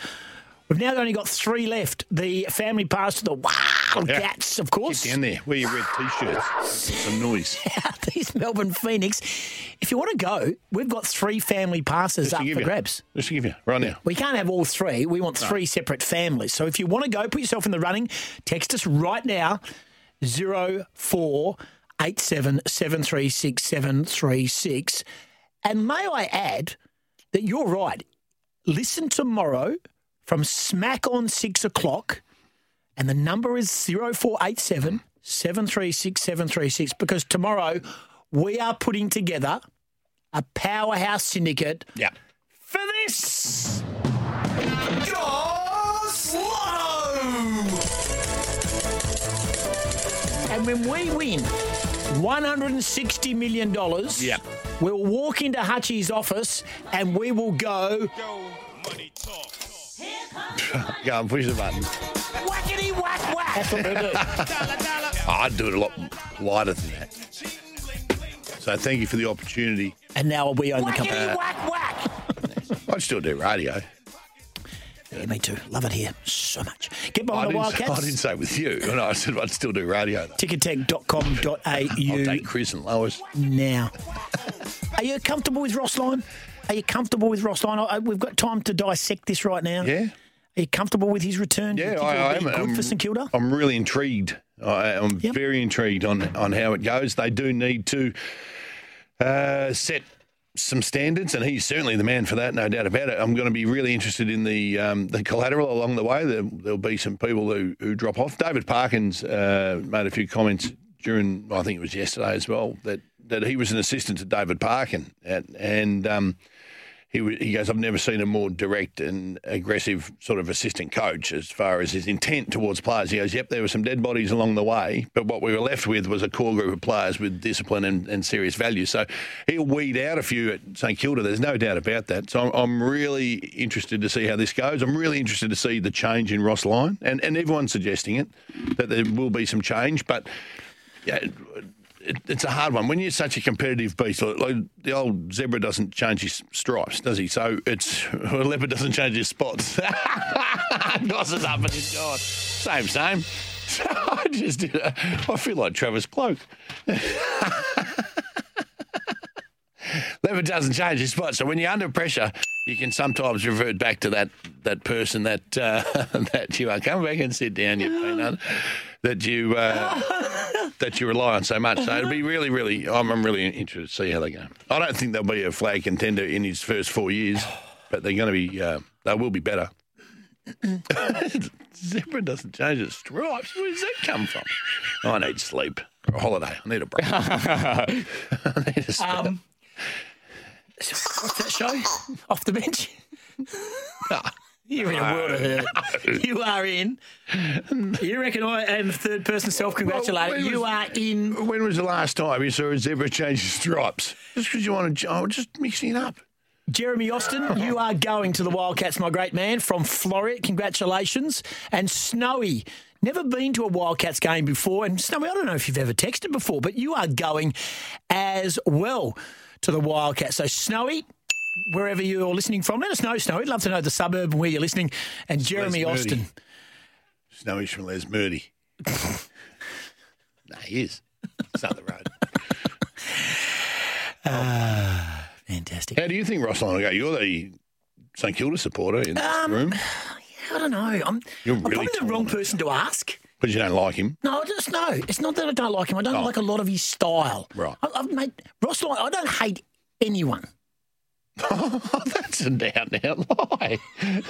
We've now only got three left. The family pass to the Wild Yeah. Cats, of course. Get down there. Wear your red t-shirts. Some noise. These Melbourne Phoenix. If you want to go, we've got three family passes Just up for you. grabs. Just to give you right now. We can't have all three. We want three separate families. So if you want to go, put yourself in the running. Text us right now, 0487736736. And may I add that you're right. Listen tomorrow from smack on six o'clock, and the number is 0487 736 736 because tomorrow we are putting together a powerhouse syndicate Yeah. for this. And when we win $160 million, Yeah. we'll walk into Hutchie's office and we will go Go and push the button. whackety whack whack. That's what we'll do. I'd do it a lot lighter than that. So thank you for the opportunity. And now we own the company. Whack whack. I'd still do radio. Yeah, me too. Love it here so much. Get I behind the didn't, say, I didn't say with you. No, I said I'd still do radio. Though. Ticketek.com.au I'll take Chris and Lois. now. Are you comfortable with Ross Lyon? Are you comfortable with Ross Lyon? I- We've got time to dissect this right now. Yeah. Are you comfortable with his return? Yeah, I, I am. Good I'm, for St Kilda. I'm really intrigued. I, I'm Yep. very intrigued on, on how it goes. They do need to uh, set some standards, and he's certainly the man for that, no doubt about it. I'm going to be really interested in the um, the collateral along the way. There, there'll be some people who, who drop off. David Parkins uh, made a few comments during, I think it was yesterday as well, that, that he was an assistant to David Parkin, and, and um, he, he goes, I've never seen a more direct and aggressive sort of assistant coach as far as his intent towards players. He goes, Yep, there were some dead bodies along the way, but what we were left with was a core group of players with discipline and, and serious values. So he'll weed out a few at St Kilda. There's no doubt about that. So I'm, I'm really interested to see how this goes. I'm really interested to see the change in Ross Lyon, and, and everyone's suggesting it, that there will be some change, but. Yeah, it, it's a hard one when you're such a competitive beast. Like, like the old zebra doesn't change his stripes, does he? So it's a leopard doesn't change his spots. Goss is up and he's gone. Same, same. I just did. A, I feel like Travis Cloke. Leopard doesn't change his spot. So when you're under pressure, you can sometimes revert back to that that person that uh, that you are. Come back and sit down, you peanut. That you uh, that you rely on so much. So it'll be really, really. I'm, I'm really interested to see how they go. I don't think they'll be a flag contender in his first four years, but they're going to be. Uh, they will be better. Zebra doesn't change its stripes. Where does that come from? I need sleep. Or a holiday. I need a break. I need a sleep. Um, what's that show? Off the bench? You're in a world of hurt. You are in. You reckon I am third person self congratulating? Well, you was- are in. When was the last time you saw a zebra change his stripes? Just because you want to, oh, just mixing it up. Jeremy Austin, you are going to the Wildcats, my great man, from Florida. Congratulations. And Snowy, never been to a Wildcats game before. And Snowy, I don't know if you've ever texted before, but you are going as well to the Wildcats. So, Snowy, wherever you're listening from, let us know, Snowy. I'd love to know the suburb and where you're listening. And Jeremy Les Austin. Moody. Snowy from Les no, he is. It's not the road. Ah, fantastic. How do you think Ross will go? You're the St Kilda supporter in this Um, room. I don't know. I'm, You're I'm really probably the wrong person to ask. But you don't like him. No, I just no. It's not that I don't like him. I don't Oh. like a lot of his style. Right. I, I've made Ross. Lyon- I don't hate anyone. That's a down out lie.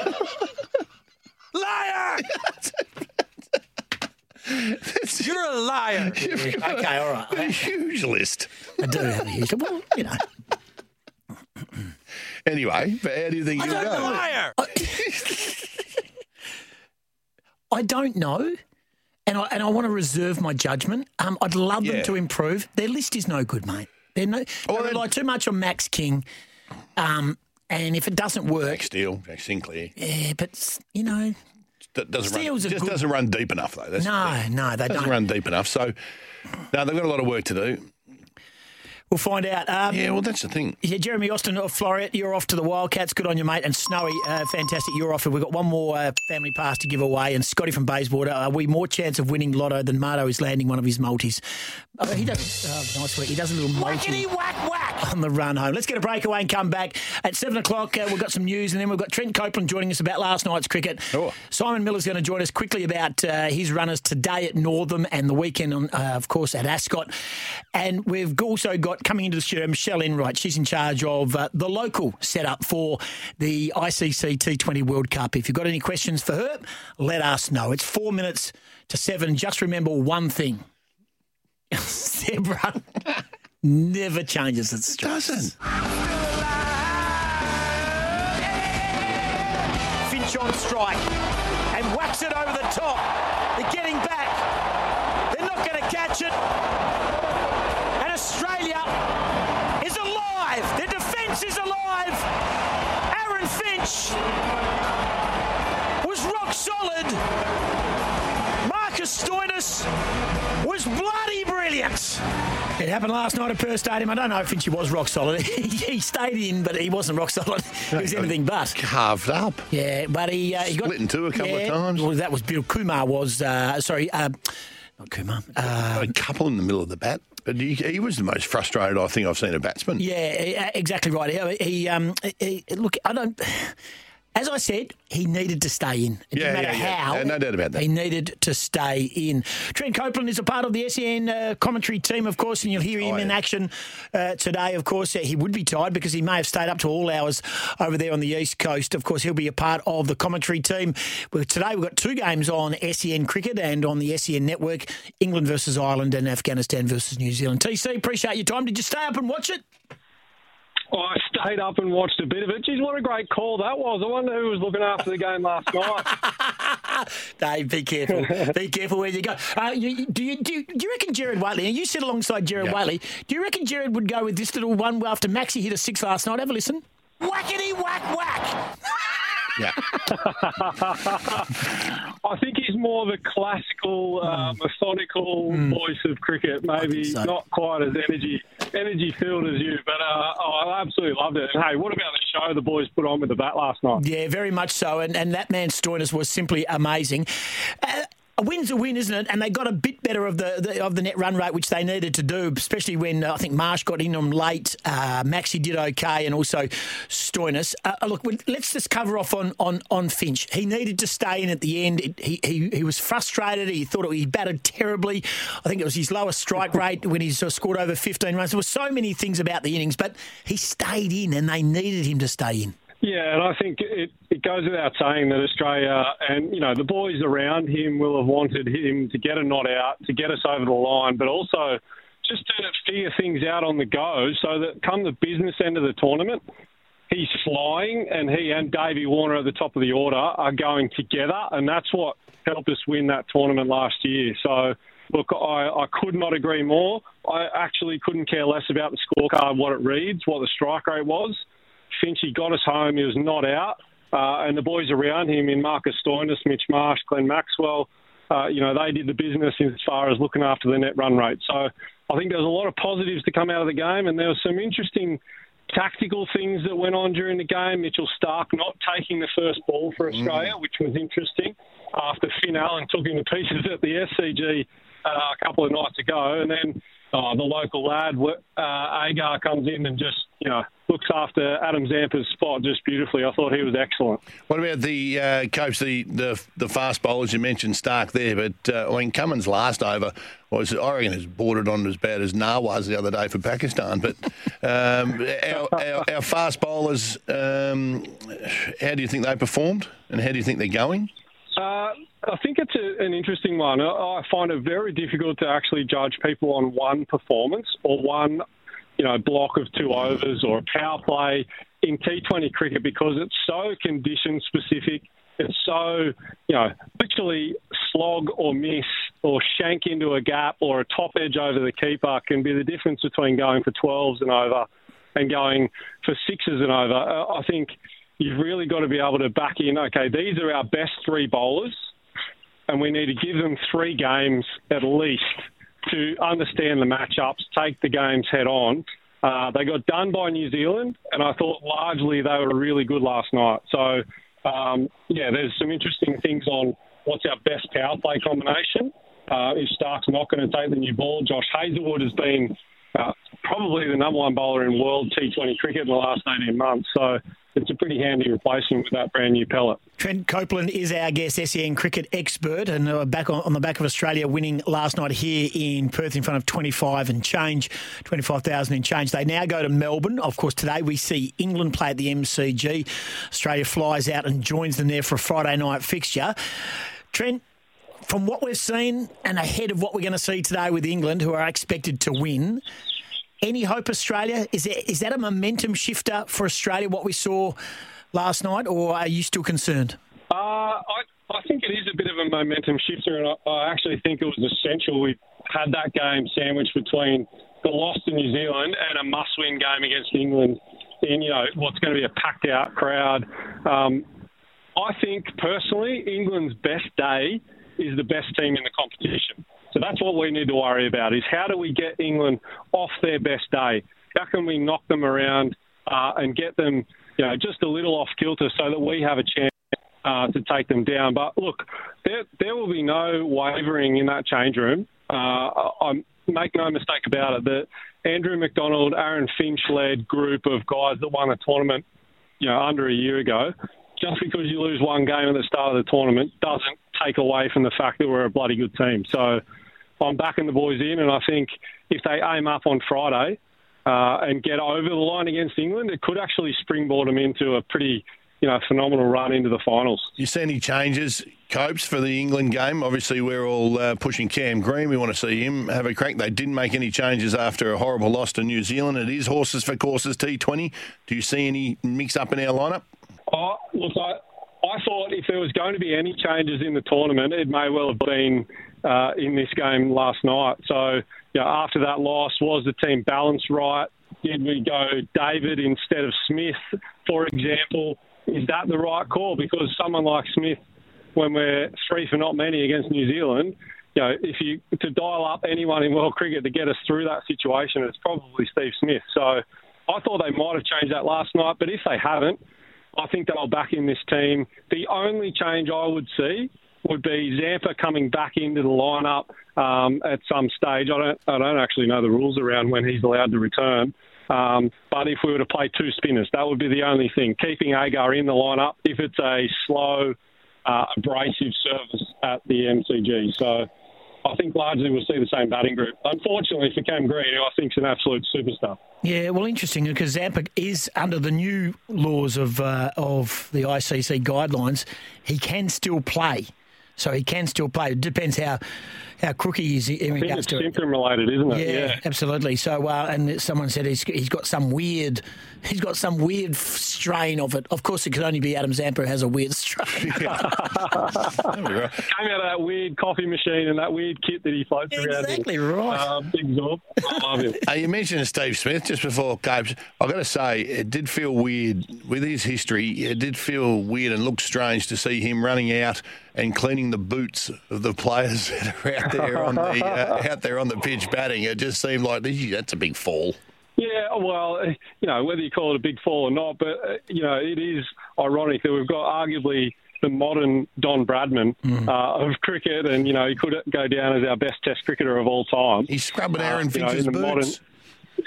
Liar! You're a liar. okay, all right. A huge list. I do have a huge. Well, you know. Anyway, but how do you think I you'll don't go? know. Liar. I don't know, and I and I want to reserve my judgment. Um, I'd love Yeah. them to improve. Their list is no good, mate. They're no. Oh, they rely too much on Max King. Um, and if it doesn't work, Jack Steele, Jack Sinclair. yeah, but you know, That doesn't Steele's run, just good- doesn't run deep enough though. That's no, no, they doesn't don't. run deep enough. So no, they've got a lot of work to do. We'll find out. Um, Yeah, well, that's the thing. Yeah, Jeremy Austin of Florida, you're off to the Wildcats. Good on you, mate. And Snowy, uh, fantastic. You're off. We've got one more uh, family pass to give away. And Scotty from Bayswater, are we more chance of winning Lotto than Marto is landing one of his multis? Oh, he does. Oh, nice work. He does a little multi whack whack on the run home. Let's get a breakaway and come back at seven o'clock. Uh, we've got some news, and then we've got Trent Copeland joining us about last night's cricket. Oh. Simon Miller's going to join us quickly about uh, his runners today at Northam and the weekend, on, uh, of course, at Ascot. And we've also got coming into the studio Michelle Enright. She's in charge of uh, the local setup for the ICC T20 World Cup. If you've got any questions for her, let us know. It's four minutes to seven. Just remember one thing. Zebra never changes its stripes. Doesn't. Finch on strike and whacks it over the top. They're getting back. They're not going to catch it. Australia is alive. Their defence is alive. Aaron Finch was rock solid. Marcus Stoinis was bloody brilliant. It happened last night at Perth Stadium. I don't know if Finch was rock solid. he stayed in, but he wasn't rock solid. He was anything but. Carved up. Yeah, but he, uh, he got Split in two a couple of times. Well, that was Bill Kumar was uh, sorry, uh, not Kumar. Uh, a couple in the middle of the bat, he, was the most frustrated I think I've seen a batsman. yeah, exactly right. He, he, um, he, look, I don't. As I said, he needed to stay in. It Yeah, didn't matter yeah, yeah. how. Yeah, no doubt about that. He needed to stay in. Trent Copeland is a part of the SEN uh, commentary team, of course, and you'll hear him in action uh, today. Of course, uh, he would be tired because he may have stayed up to all hours over there on the East Coast. Of course, he'll be a part of the commentary team. Well, today we've got two games on SEN cricket and on the SEN network England versus Ireland and Afghanistan versus New Zealand. TC, appreciate your time. Did you stay up and watch it? Oh, I stayed up and watched a bit of it. Geez, what a great call that was. I wonder who was looking after the game last night. Dave, be careful. be careful where you go. Uh, you, do, you, do, you, do you reckon Gerard Whateley, you sit alongside Gerard Yeah. Whateley, do you reckon Gerard would go with this little one after Maxi hit a six last night? Have a listen. Whackety whack whack. Yeah. I think he's more the classical, uh, methodical voice of cricket. Maybe so. not quite as energy energy filled as you, but uh, oh, I absolutely loved it. And hey, what about the show the boys put on with the bat last night? Yeah, very much so. And, and that man Stoinis was simply amazing. Uh, a win's a win, isn't it? And they got a bit better of the, the of the net run rate, which they needed to do, especially when uh, I think Marsh got in them late. Uh, Maxi did okay, and also Stoinis. Uh, look, let's just cover off on, on, on Finch. He needed to stay in at the end. It, he, he he was frustrated. He thought he batted terribly. I think it was his lowest strike rate when he of scored over 15 runs. There were so many things about the innings, but he stayed in, and they needed him to stay in. Yeah, and I think it, it goes without saying that Australia and you know the boys around him will have wanted him to get a not out, to get us over the line, but also just to figure things out on the go, so that come the business end of the tournament, he's flying, and he and Davey Warner at the top of the order are going together, and that's what helped us win that tournament last year. So. Look, I, I could not agree more. I actually couldn't care less about the scorecard, what it reads, what the strike rate was. Finchy got us home. He was not out. Uh, and the boys around him in Marcus Stoinis, Mitch Marsh, Glenn Maxwell, uh, you know, they did the business as far as looking after the net run rate. So I think there was a lot of positives to come out of the game, and there was some interesting tactical things that went on during the game. Mitchell Starc not taking the first ball for Australia, which was interesting after Finn Allen took him to pieces at the SCG uh, a couple of nights ago. And then uh, the local lad, uh, Agar, comes in and just, you know, looks after Adam Zampa's spot just beautifully. I thought he was excellent. What about the uh, coach, the, the the fast bowlers? You mentioned Starc there, but uh, I mean Cummins' last over was I reckon it's bordered on as bad as Nawaz the other day for Pakistan. But um, our, our, our, fast bowlers, um, how do you think they performed, and how do you think they're going? Uh, I think it's a, an interesting one. I, I find it very difficult to actually judge people on one performance or one, you know, block of two overs or a power play in T20 cricket because it's so condition specific. It's so, you know, literally slog or miss or shank into a gap or a top edge over the keeper can be the difference between going for 12s and over and going for sixes and over. Uh, I think you've really got to be able to back in, okay, these are our best three bowlers, and we need to give them three games at least to understand the matchups, take the games head on. Uh, they got done by New Zealand, and I thought largely they were really good last night. So, um, yeah, there's some interesting things on what's our best power play combination. Uh, if Starc's not going to take the new ball, Josh Hazlewood has been uh, probably the number one bowler in world T20 cricket in the last 18 months. So it's a pretty handy replacement with that brand new pellet. Trent Copeland is our guest, SEN cricket expert, and uh, back on, on, the back of Australia winning last night here in Perth in front of 25 and change, 25,000 and change. They now go to Melbourne. Of course, today we see England play at the MCG. Australia flies out and joins them there for a Friday night fixture. Trent, from what we've seen and ahead of what we're going to see today with England, who are expected to win, any hope, Australia? Is, there, is that a momentum shifter for Australia, what we saw last night, or are you still concerned? Uh, I, I think it is a bit of a momentum shifter, and I, I actually think it was essential we had that game sandwiched between the loss to New Zealand and a must-win game against England in you know what's going to be a packed-out crowd. Um, I think personally, England's best day is the best team in the competition. So that's what we need to worry about: is how do we get England off their best day? How can we knock them around uh, and get them, you know, just a little off kilter so that we have a chance uh, to take them down? But look, there there will be no wavering in that change room. Uh, I make no mistake about it that Andrew McDonald, Aaron Finch led group of guys that won a tournament, you know, under a year ago. Just because you lose one game at the start of the tournament doesn't take away from the fact that we're a bloody good team. So I'm backing the boys in, and I think if they aim up on Friday uh, and get over the line against England, it could actually springboard them into a pretty you know, phenomenal run into the finals. You see any changes, Copes, for the England game? Obviously, we're all uh, pushing Cam Green. We want to see him have a crack. They didn't make any changes after a horrible loss to New Zealand. It is horses for courses T20. Do you see any mix up in our lineup? Oh, look, I, I thought if there was going to be any changes in the tournament, it may well have been uh, in this game last night. So, you know, after that loss, was the team balanced right? Did we go David instead of Smith, for example? Is that the right call? Because someone like Smith, when we're three for not many against New Zealand, you know, if you to dial up anyone in world cricket to get us through that situation, it's probably Steve Smith. So I thought they might have changed that last night, but if they haven't, I think they'll back in this team. The only change I would see would be Zampa coming back into the lineup um, at some stage. I don't, I don't actually know the rules around when he's allowed to return. Um, but if we were to play two spinners, that would be the only thing. Keeping Agar in the lineup if it's a slow, uh, abrasive service at the MCG. So I think largely we'll see the same batting group. Unfortunately for Cam Green, who I think is an absolute superstar. Yeah, well, interesting because Zampa is under the new laws of uh, of the ICC guidelines. He can still play. So he can still play. It depends how how crooked he is in I think regards it's to it. symptom related, isn't it? Yeah, absolutely. So, uh, and someone said he's, he's got some weird, he's got some weird strain of it. Of course, it could only be Adam Zampa who has a weird strain. Came out of that weird coffee machine and that weird kit that he floats around in. Exactly right. Uh, big Zorb. I love him. Uh, you mentioned Steve Smith just before Capes. I've got to say, it did feel weird with his history. It did feel weird and looked strange to see him running out and cleaning the boots of the players that are out there on the uh, out there on the pitch batting. It just seemed like that's a big fall. Yeah, well, uh, you know, whether you call it a big fall or not, but, uh, you know, it is ironic that we've got arguably the modern Don Bradman uh, of cricket, and, you know, he could go down as our best test cricketer of all time. He's scrubbing Aaron you know, Finch's in the boots.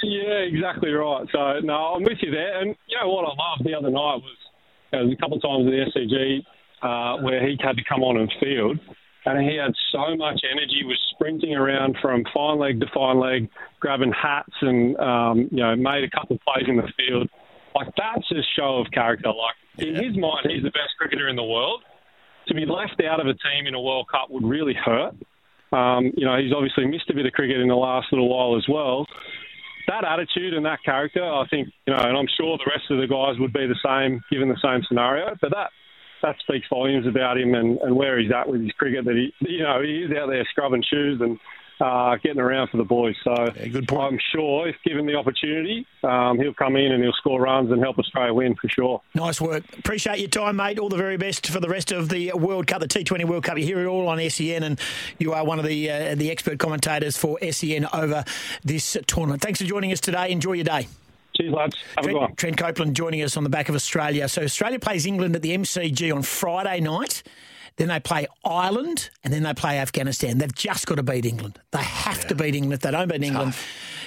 Yeah, exactly right. So, no, I'm with you there. And, you know, what I loved the other night was there was a couple of times at the SCG uh, where he had to come on and field, and he had so much energy, was sprinting around from fine leg to fine leg, grabbing hats, and um, you know made a couple of plays in the field. Like that's a show of character. Like in his mind, he's the best cricketer in the world. To be left out of a team in a World Cup would really hurt. Um, you know, he's obviously missed a bit of cricket in the last little while as well. That attitude and that character, I think, you know, and I'm sure the rest of the guys would be the same given the same scenario. But that that speaks volumes about him and, and where he's at with his cricket. That he, you know, he is out there scrubbing shoes and uh, getting around for the boys. So good point. I'm sure if given the opportunity, um, he'll come in and he'll score runs and help Australia win for sure. Nice work. Appreciate your time, mate. All the very best for the rest of the World Cup, the T20 World Cup. You hear it all on SEN, and you are one of the uh, the expert commentators for SEN over this tournament. Thanks for joining us today. Enjoy your day. Cheers, lads. Have a good one. Trent, Trent Copeland joining us on the back of Australia. So Australia plays England at the MCG on Friday night. Then they play Ireland, and then they play Afghanistan. They've just got to beat England. They have to beat England. If they don't beat England,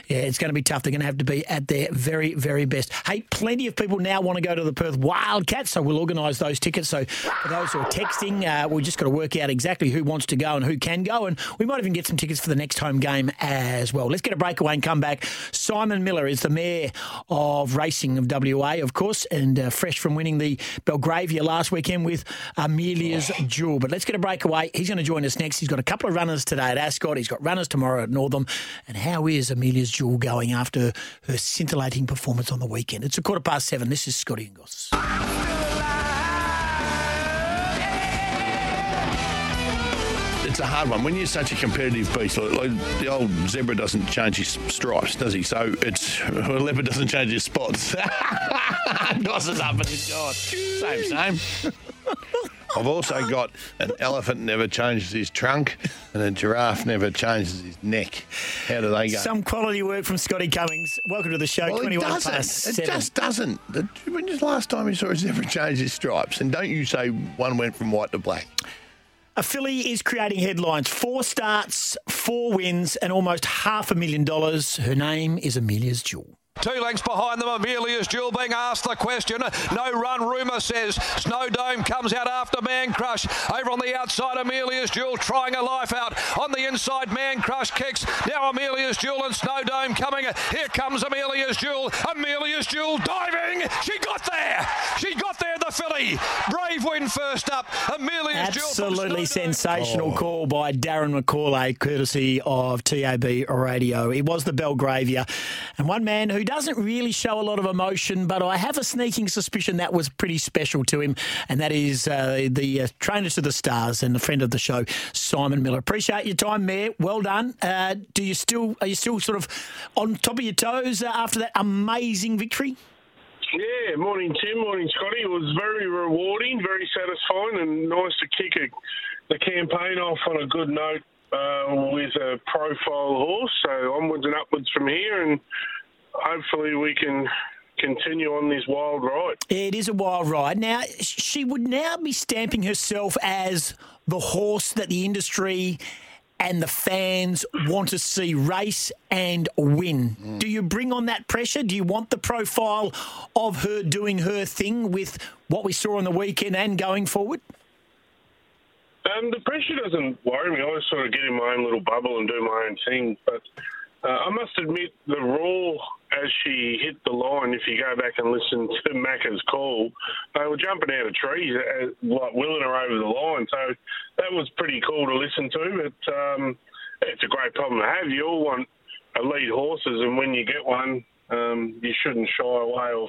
yeah, it's going to be tough. They're going to have to be at their very, very best. Hey, plenty of people now want to go to the Perth Wildcats, so we'll organise those tickets. So for those who are texting, uh, we've just got to work out exactly who wants to go and who can go, and we might even get some tickets for the next home game as well. Let's get a breakaway and come back. Simon Miller is the mayor of racing of WA, of course, and uh, fresh from winning the Belgravia last weekend with Amelia's Jewel. But let's get a breakaway. He's going to join us next. He's got a couple of runners today at Ascot. He's got runners tomorrow at Northam. And how is Amelia's Jewel going after her scintillating performance on the weekend? It's a quarter past seven. This is Scotty Ingles. It's a hard one. When you're such a competitive beast, like, the old zebra doesn't change his stripes, does he? So it's a leopard doesn't change his spots. Nosses up and it's gone. Same, same. I've also got an elephant never changes his trunk, and a giraffe never changes his neck. How do they go? Some quality work from Scotty Cummings. Welcome to the show. Well, it 21 doesn't. past It seven. just doesn't. When was the last time you saw a zebra change his stripes? And don't you say one went from white to black? A filly is creating headlines. Four starts, four wins, and almost half a million dollars. Her name is Amelia's Jewel. Two lengths behind them, Amelia's Jewel being asked the question. No run, rumour says. Snow Dome comes out after Man Crush. Over on the outside, Amelia's Jewel trying a life out. On the inside, Man Crush kicks. Now Amelia's Jewel and Snow Dome coming. Here comes Amelia's Jewel. Amelia's Jewel diving. She got there. She got there, the filly. Brave win first up. Amelia's Jewel. Absolutely sensational oh. call by Darren McCauley, courtesy of TAB Radio. It was the Belgravia. And one man who doesn't really show a lot of emotion, but I have a sneaking suspicion that was pretty special to him, and that is uh, the uh, trainer to the stars and the friend of the show, Simon Miller. Appreciate your time, Mayor. Well done. Uh, do you still are you still sort of on top of your toes uh, after that amazing victory? Yeah, morning Tim, morning Scotty. It was very rewarding, very satisfying, and nice to kick a, the campaign off on a good note uh, with a profile horse. So onwards and upwards from here, and hopefully we can continue on this wild ride. It is a wild ride. Now, she would now be stamping herself as the horse that the industry and the fans want to see race and win. Do you bring on that pressure? Do you want the profile of her doing her thing with what we saw on the weekend and going forward? Um, the pressure doesn't worry me. I always sort of get in my own little bubble and do my own thing. But uh, I must admit, the raw as she hit the line, if you go back and listen to Macca's call, they were jumping out of trees, uh, like willing her over the line. So that was pretty cool to listen to. But um, it's a great problem to have. You all want elite horses, and when you get one, um, you shouldn't shy away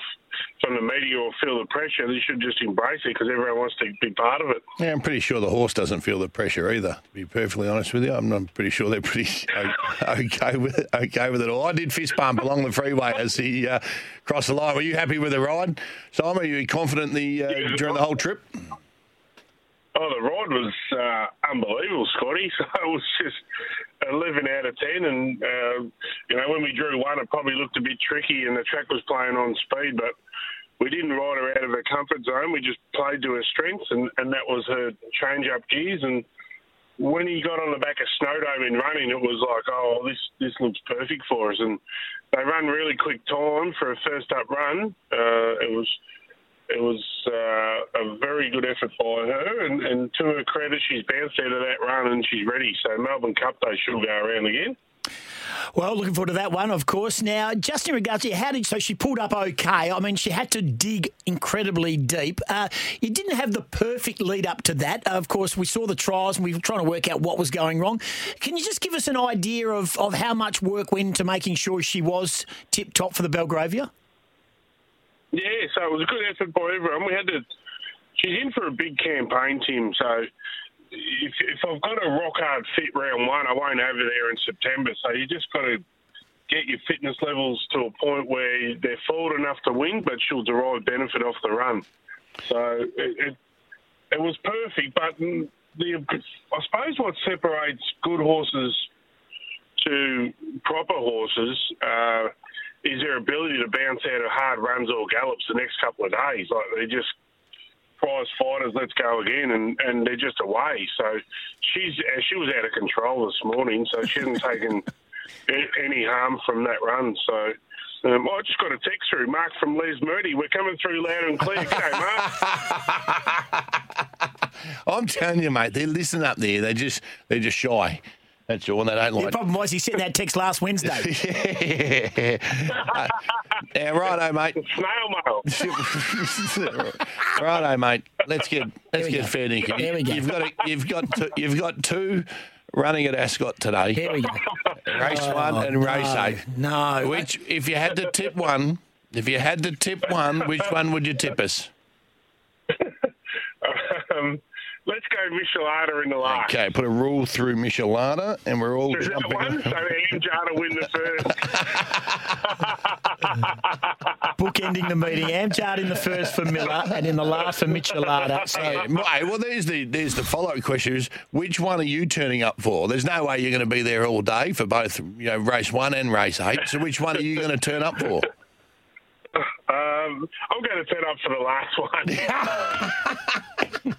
from the media or feel the pressure. You should just embrace it because everyone wants to be part of it. Yeah, I'm pretty sure the horse doesn't feel the pressure either. To be perfectly honest with you, I'm, pretty sure they're pretty okay with it. Okay with it all. I did fist bump along the freeway as he uh, crossed the line. Were you happy with the ride, Simon? Are you confident the uh, during the whole trip? Oh, the ride was uh, unbelievable, Scotty. So it was just 11 out of 10. And, uh, you know, when we drew one, it probably looked a bit tricky and the track was playing on speed, but we didn't ride her out of her comfort zone. We just played to her strengths, and, and that was her change up gears. And when he got on the back of Snowdome in running, it was like, oh, this, this looks perfect for us. And they run really quick time for a first up run. Uh, it was it was uh, a very good effort by her, and, and to her credit, she's bounced out of that run and she's ready. So Melbourne Cup Day she'll go around again. Well, looking forward to that one, of course. Now, just in regards to how did so she pulled up okay? I mean, she had to dig incredibly deep. Uh, you didn't have the perfect lead up to that. of course, we saw the trials and we were trying to work out what was going wrong. Can you just give us an idea of, of how much work went into making sure she was tip top for the Belgravia? Yeah, so it was a good effort by everyone. We had to. She's in for a big campaign, Tim. So if, if I've got a rock hard fit round one, I won't have her there in September. So you just got to get your fitness levels to a point where they're forward enough to win, but she'll derive benefit off the run. So it, it, it was perfect. But the I suppose what separates good horses to proper horses. Uh, is their ability to bounce out of hard runs or gallops the next couple of days. Like they just prize fighters, let's go again, and, and they're just away. So she's she was out of control this morning, so she hasn't taken any harm from that run. So. Um, I just got a text through, Mark from Lesmurdie. We're coming through loud and clear. Okay, Mark. I'm telling you, mate, they listen up there. They just they're just shy. That's all. And they don't like. The problem was he sent that text last Wednesday. yeah. Uh, yeah, righto, mate. Snail mail. righto, mate. Let's get let's get go. fair dinkum. There we go. You've got a, you've got two, you've got two running at Ascot today. Here we go. Race Oh, one and race no, eight. No. Which, if you had to tip one, if you had to tip one, which one would you tip us? um, let's go Michelada in the last. Okay, put a rule through Michelada, and we're all Is that jumping. one? So Amjad to win the first. Bookending the meeting. Amjad in the first for Miller and in the last for Michelada. So Hey, well, there's the there's the follow up question: is which one are you turning up for? There's no way you're going to be there all day for both, you know, race one and race eight. So which one are you going to turn up for? Um, I'm going to turn up for the last one.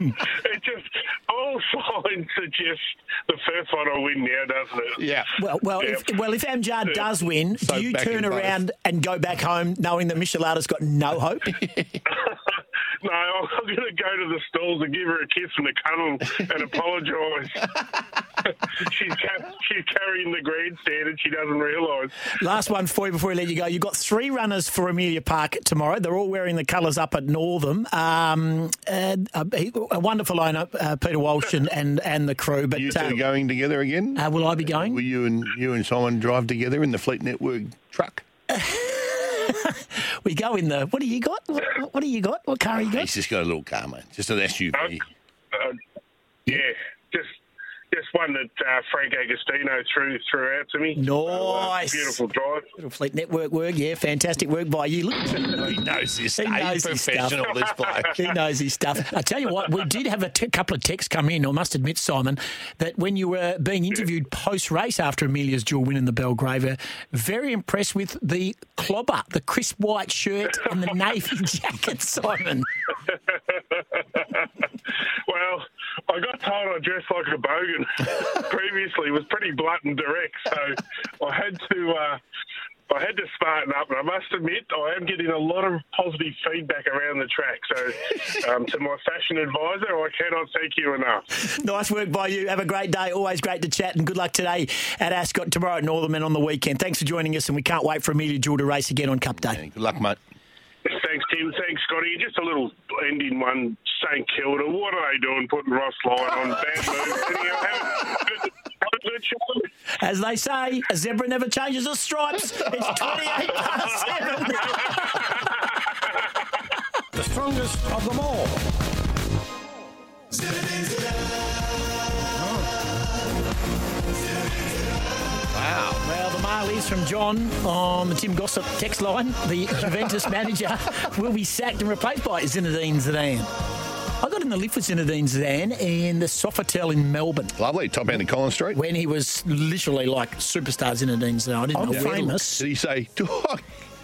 it just all signs suggest the first one will win now, doesn't it? Yeah. Well, well, if, well, if Amjad does win, So do you turn in both. around and go back home knowing that Michelada's got no hope? No, I'm going to go to the stalls and give her a kiss and a cuddle and apologise. she's, ca- she's carrying the grandstand and she doesn't realise. Last one for you before we let you go. You've got three runners for Amelia Park tomorrow. They're all wearing the colours up at Northam. Um, uh, a, a wonderful lineup, uh, Peter Walsh and, and, and the crew. But You two uh, going together again? uh, will I be going? Will you and you and Simon drive together in the Fleet Network truck? we go in the. What do you got? What, what do you got? What car are you got? He's just got a little car, mate. Just an SUV. Uh, yeah, just just one that uh, Frank Agostino threw threw out to me. Nice. beautiful drive. Little Fleet Network work, yeah, fantastic work by you. He knows his He stuff. knows his stuff. professional, this bloke. He knows his stuff. I tell you what, we did have a t- couple of texts come in. I must admit, Simon, that when you were being interviewed post race after Amelia's Jewel win in the Belgrave, very impressed with the clobber, the crisp white shirt and the navy jacket, Simon. Well, I got told I dressed like a bogan previously. It was pretty blunt and direct, so I had to. Uh, I had to smarten up, and I must admit, I am getting a lot of positive feedback around the track. So, um, to my fashion advisor, I cannot thank you enough. Nice work by you. Have a great day. Always great to chat, and good luck today at Ascot, tomorrow at Northam and on the weekend. Thanks for joining us, and we can't wait for Amelia Jewel to race again on Cup Day. Good luck, mate. Thanks, Tim. Thanks, Scotty. Just a little ending one. St Kilda. What are they doing putting Ross Lyon on bad moves? Anyhow, have, it, Charlie. As they say, a zebra never changes its stripes. It's 28 past 7. The strongest of them all. Wow. Well, the mail is from John on the Tim Gossip text line. The Juventus manager will be sacked and replaced by Zinedine Zidane. I got in the lift with Zinedine Zidane in the Sofitel in Melbourne. Lovely, top end of Collins Street. When he was literally like superstar Zinedine Zidane. I didn't I'm know famous. Did he say, "Oh,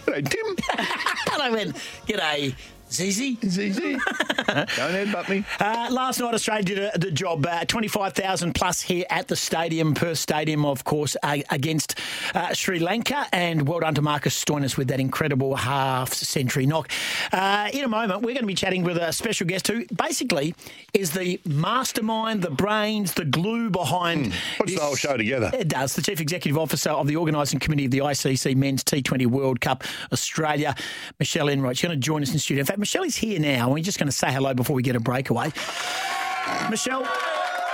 Tim? and I went, G'day, Zizi. Zizi. Don't headbutt me. Uh, last night, Australia did a, the job. Uh, 25,000 plus here at the stadium, Perth Stadium, of course, uh, against uh, Sri Lanka. And well done to Marcus Stoinis with that incredible half century knock. Uh, in a moment, we're going to be chatting with a special guest who basically is the mastermind, the brains, the glue behind. Puts the whole show together. It does. The Chief Executive Officer of the Organising Committee of the ICC Men's T20 World Cup Australia, Michelle Enright. She's going to join us in studio. In fact, Michelle is here now. We're just going to say hello before we get a breakaway. Michelle.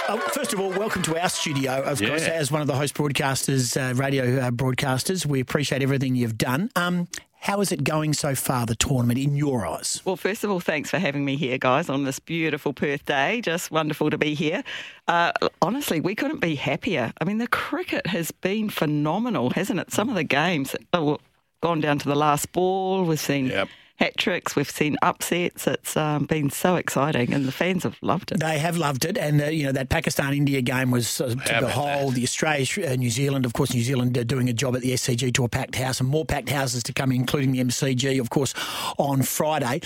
Uh, first of all, welcome to our studio, of course, as one of the host broadcasters, uh, radio uh, broadcasters. We appreciate everything you've done. Um, how is it going so far, the tournament, in your eyes? Well, first of all, thanks for having me here, guys, on this beautiful Perth day. Just wonderful to be here. Uh, honestly, we couldn't be happier. I mean, the cricket has been phenomenal, hasn't it? Some of the games have gone down to the last ball. We've seen hat tricks, we've seen upsets. It's um, been so exciting, and the fans have loved it. They have loved it, and uh, you know that Pakistan India game was uh, to behold. The Australia uh, New Zealand, of course, New Zealand uh, doing a job at the SCG to a packed house, and more packed houses to come, including the MCG, of course, on Friday.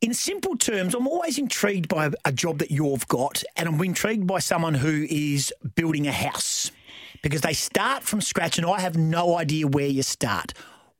In simple terms, I'm always intrigued by a job that you've got, and I'm intrigued by someone who is building a house because they start from scratch, and I have no idea where you start.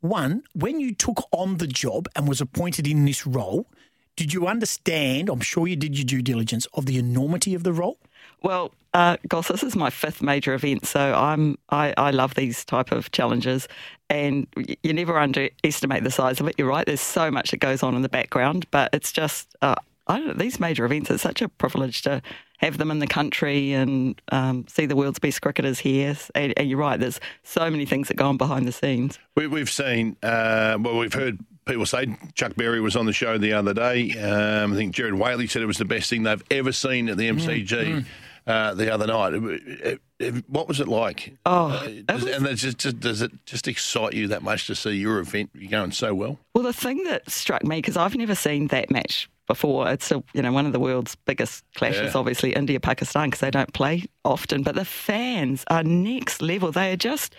One, when you took on the job and was appointed in this role, did you understand? I'm sure you did your due diligence of the enormity of the role. Well, uh, Goss, this is my fifth major event, so I'm I, I love these type of challenges, and you never underestimate the size of it. You're right. There's so much that goes on in the background, but it's just uh, I don't know. These major events. It's such a privilege to have them in the country and um, see the world's best cricketers here. And, and you're right. There's so many things that go on behind the scenes. We, we've seen, uh, well, we've heard people say Chuck Berry was on the show the other day. Um, I think Gerard Whateley said it was the best thing they've ever seen at the MCG. Uh, the other night, It- it- what was it like? Oh, Uh, does, and does it, just, does it just excite you that much to see your event going so well? Well, the thing that struck me because I've never seen that match before. It's a, you know one of the world's biggest clashes, Yeah. obviously India Pakistan because they don't play often. But the fans are next level. They are just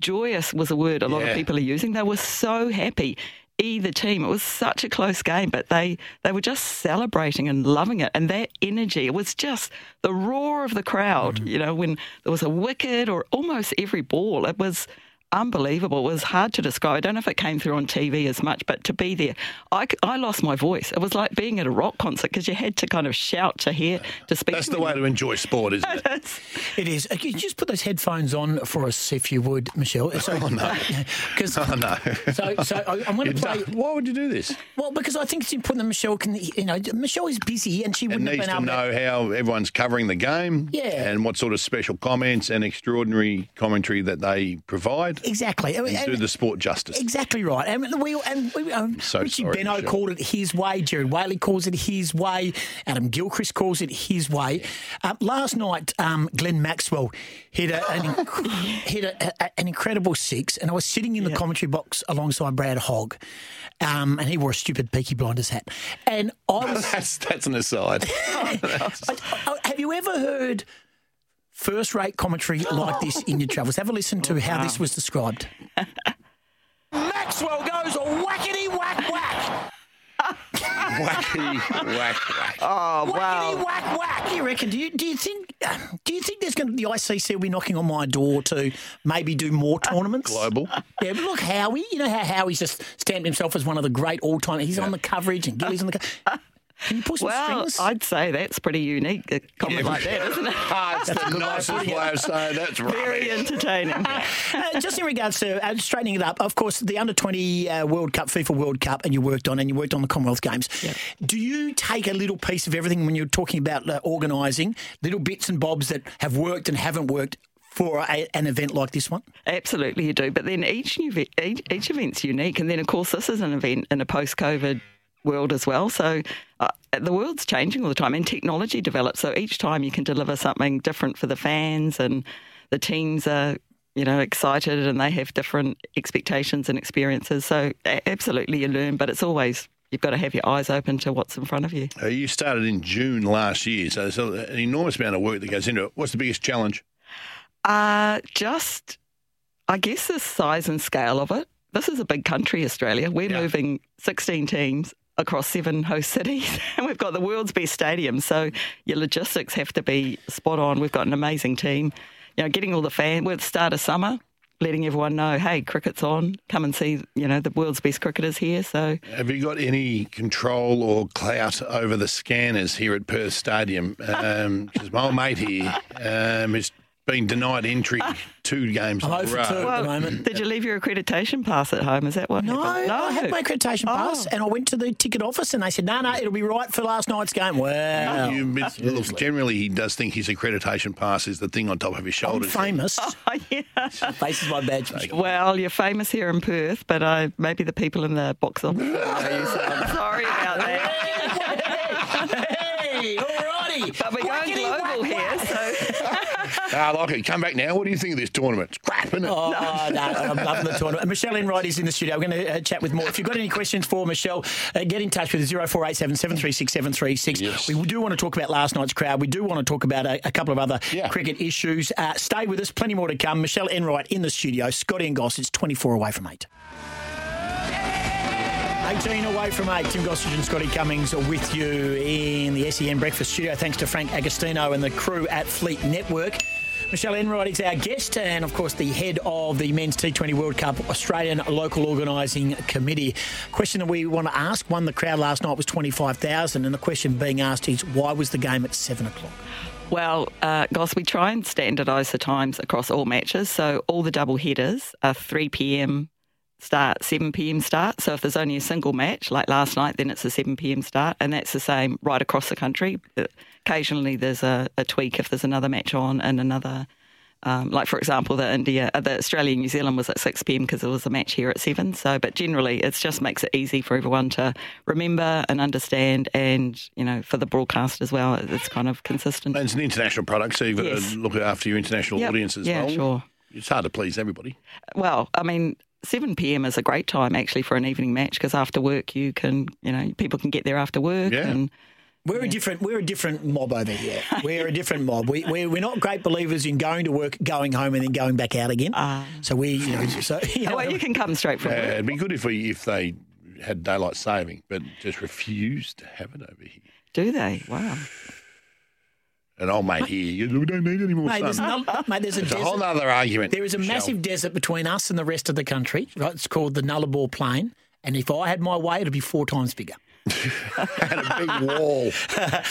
joyous was a word a lot Yeah. of people are using. They were so happy. Either team, it was such a close game, but they they were just celebrating and loving it, and that energy. It was just the roar of the crowd. Mm-hmm. You know, when there was a wicket or almost every ball, it was unbelievable. It was hard to describe. I don't know if it came through on TV as much, but to be there, I, I lost my voice. It was like being at a rock concert because you had to kind of shout to hear to speak. That's the way to enjoy sport, isn't it? It is. Uh, Can you just put those headphones on for us, if you would, Michelle? So, Oh, no. Because Oh, no. So, so I, I'm going to play. don't- Why would you do this? Well, because I think it's important that Michelle can. You know, Michelle is busy and she wouldn't have needs been to able. know how everyone's covering the game Yeah. and what sort of special comments and extraordinary commentary that they provide. Exactly. And And- do the sport justice. Exactly right. And we and we, um, so Richie sorry, Benaud Michelle. called it his way. Gerard Whateley calls it his way. Adam Gilchrist calls it his way. Uh, last night, um, Glenn Maxwell hit a, an, inc- hit a, a, an incredible six, and I was sitting in the commentary box alongside Brad Hogg, um, and he wore a stupid Peaky Blinders hat, and I was. that's that's an aside. Oh, have you ever heard first-rate commentary like this in your travels? Have a listen to how this was described. Maxwell goes whackety whack whack. Wacky, whack, whack. Oh wow! Whackety whack whack. You reckon? Do you do you think do you think there's going to the ICC will be knocking on my door to maybe do more uh, tournaments? Global. Yeah, but look, Howie. You know how Howie's just stamped himself as one of the great all-time. He's on the coverage and Gilly's on the. Co- Can you pull some well, strings? I'd say that's pretty unique. A comment Yeah. like that, isn't it? Ah, it's That's the good way nicest way of saying that's Very entertaining. Uh, just in regards to uh, straightening it up, of course, the under 20 uh, World Cup, FIFA World Cup, and you worked on, and you worked on the Commonwealth Games. Do you take a little piece of everything when you're talking about uh, organising, little bits and bobs that have worked and haven't worked for a, an event like this one? Absolutely, you do. But then each new ve- each, each event's unique, and then of course this is an event in a post-COVID world as well. So uh, the world's changing all the time, and technology develops. So each time you can deliver something different for the fans, and the teams are you know excited, and they have different expectations and experiences. So absolutely, you learn, but it's always you've got to have your eyes open to what's in front of you. Uh, you started in June last year, so there's an enormous amount of work that goes into it. What's the biggest challenge? Uh, just, I guess, the size and scale of it. This is a big country, Australia. We're moving 16 teams across seven host cities, and we've got the world's best stadium. So your logistics have to be spot on. We've got an amazing team. You know, getting all the fans, the start of summer, letting everyone know, hey, cricket's on. Come and see, you know, the world's best cricketers here. So Have you got any control or clout over the scanners here at Perth Stadium? Because my old mate here um, has been denied entry two games in a row. Well, Did you leave your accreditation pass at home? Is that what No, happened? I had my accreditation pass, and I went to the ticket office, and they said, "No, no, it'll be right for last night's game." Wow, You- it's- look, generally, he does think his accreditation pass is the thing on top of his shoulders. I'm famous. Oh, yeah. Faces my badge. Well, you're famous here in Perth, but uh, maybe the people in the box office. know you, so I'm sorry about that. Hey, all righty But we're going global here, so. Ah, I like it. Come back now. What do you think of this tournament? It's crap, isn't it? Oh, no, I'm loving the tournament. Michelle Enright is in the studio. We're going to uh, chat with more. If you've got any questions for Michelle, uh, get in touch with 0487 736 736. We do want to talk about last night's crowd. We do want to talk about a, a couple of other cricket issues. Uh, stay with us. Plenty more to come. Michelle Enright in the studio. Scotty and Goss. It's 24 away from 8. 18 away from 8. Tim Gossage and Scotty Cummings are with you in the SEN Breakfast Studio. Thanks to Frank Agostino and the crew at Fleet Network. Michelle Enright is our guest, and of course, the head of the Men's T20 World Cup Australian Local Organising Committee. Question that we want to ask one, the crowd last night was 25,000, and the question being asked is why was the game at 7 o'clock? Well, uh, Goss, we try and standardise the times across all matches. So all the double headers are 3 p.m. start, 7 p.m. start. So if there's only a single match, like last night, then it's a 7 p.m. start, and that's the same right across the country. Occasionally, there's a, a tweak if there's another match on and another. Um, like for example, the India, uh, the Australia New Zealand was at six pm because there was a match here at seven. So, but generally, it just makes it easy for everyone to remember and understand, and you know, for the broadcast as well, it's kind of consistent. And it's an international product, so you've got Yes. to look after your international Yep. audience as Yeah, well. sure. It's hard to please everybody. Well, I mean, 7 p.m. is a great time actually for an evening match because after work you can, you know, people can get there after work Yeah. and We're a different we're a different mob over here. We're a different mob. We we're, we're not great believers in going to work, going home, and then going back out again. Ah. so we, you know, so you oh, know, well, you can come straight from Yeah, it'd be good if we if they had daylight saving, but just refuse to have it over here. Do they? Wow. An old mate here, you we don't need any more Mate, there's, sun. no, mate, there's a, It's a whole other argument. There is a Michelle. massive desert between us and the rest of the country. Right? It's called the Nullarbor Plain. And if I had my way, it'd be four times bigger. and a big wall. uh,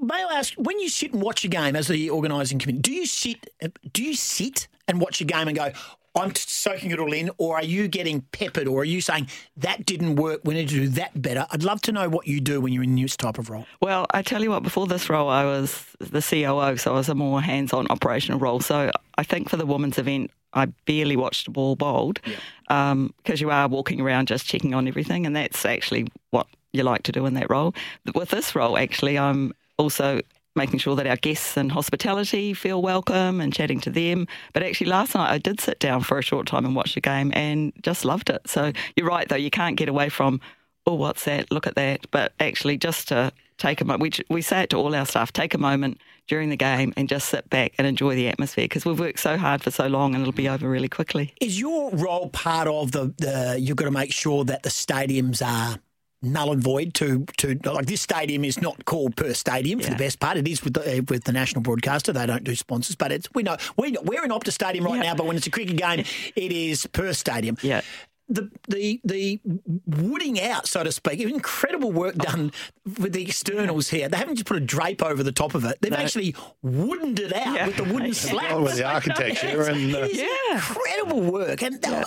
may I ask, when you sit and watch a game as the organising committee, do you sit? Do you sit and watch a game and go, "I'm soaking it all in," or are you getting peppered, or are you saying that didn't work? We need to do that better. I'd love to know what you do when you're in this type of role. Well, I tell you what, before this role, I was the COO, so I was a more hands on operational role. So I think for the women's event, I barely watched a ball bowled because um, you are walking around just checking on everything, and that's actually what you like to do in that role. With this role, actually, I'm also making sure that our guests and hospitality feel welcome and chatting to them. But actually, last night I did sit down for a short time and watch the game and just loved it. So you're right, though, you can't get away from, oh, what's that? Look at that. But actually, just to take a moment, we, we say it to all our staff take a moment during the game and just sit back and enjoy the atmosphere because we've worked so hard for so long and it'll be over really quickly. Is your role part of the, the you've got to make sure that the stadiums are null and void to to like this stadium is not called Perth Stadium for the best part. It is with the, uh, with the national broadcaster. They don't do sponsors, but it's we know we we're in Optus Stadium right now. But when it's a cricket game, it is Perth Stadium. Yeah. The, the the wooding out, so to speak, incredible work done with the externals here. They haven't just put a drape over the top of it; they've No. actually woodened it out with the wooden slabs. With the architecture and, is Yeah. incredible work. And uh,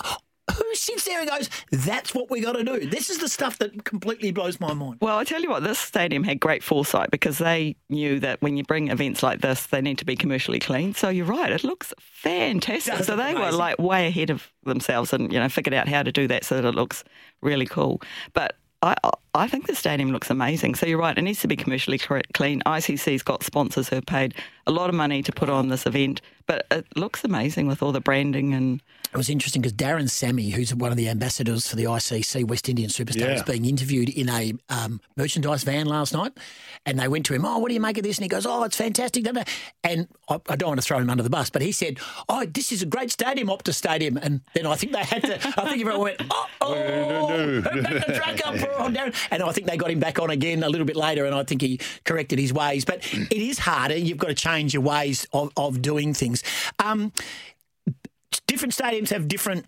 who sits there and goes, oh, "That's what we got to do"? This is the stuff that completely blows my mind. Well, I tell you what, this stadium had great foresight because they knew that when you bring events like this, they need to be commercially clean. So you're right, it looks fantastic. So they were like way ahead of themselves and you know figured out how to do that so that it looks really cool. But I, I think the stadium looks amazing. So you're right, it needs to be commercially clean. ICC's got sponsors who have paid a lot of money to put on this event, but it looks amazing with all the branding and It was interesting because Darren Sammy, who's one of the ambassadors for the ICC West Indian Superstar, Yeah. was being interviewed in a um, merchandise van last night. And they went to him, Oh, what do you make of this? And he goes, Oh, it's fantastic. da, da." And I, I don't want to throw him under the bus, but he said, Oh, this is a great stadium, Optus Stadium. And then I think they had to, I think everyone went, Oh, oh, who put the drunk up for on Darren? And I think they got him back on again a little bit later, and I think he corrected his ways. But it is harder. You've got to change your ways of, of doing things. Um, different stadiums have different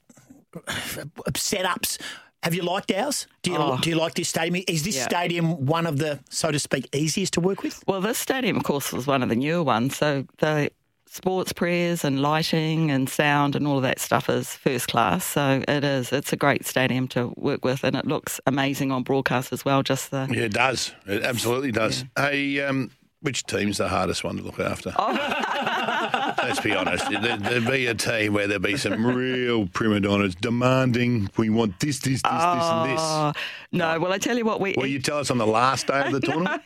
setups. Have you liked ours? Do you, Oh. do you like this stadium? Is this Yeah. stadium one of the, so to speak, easiest to work with? Well, this stadium, of course, was one of the newer ones. So the sports prayers and lighting and sound and all of that stuff is first class. So it is. It's a great stadium to work with, and it looks amazing on broadcast as well. Just the Yeah, it does. It absolutely does. Hey, um, which team's the hardest one to look after? Let's be honest. There, there'd be a team where there'd be some real prima donnas demanding we want this, this, this, this, and this. Oh, no, well, I tell you what, we Will you tell us on the last day of the tournament?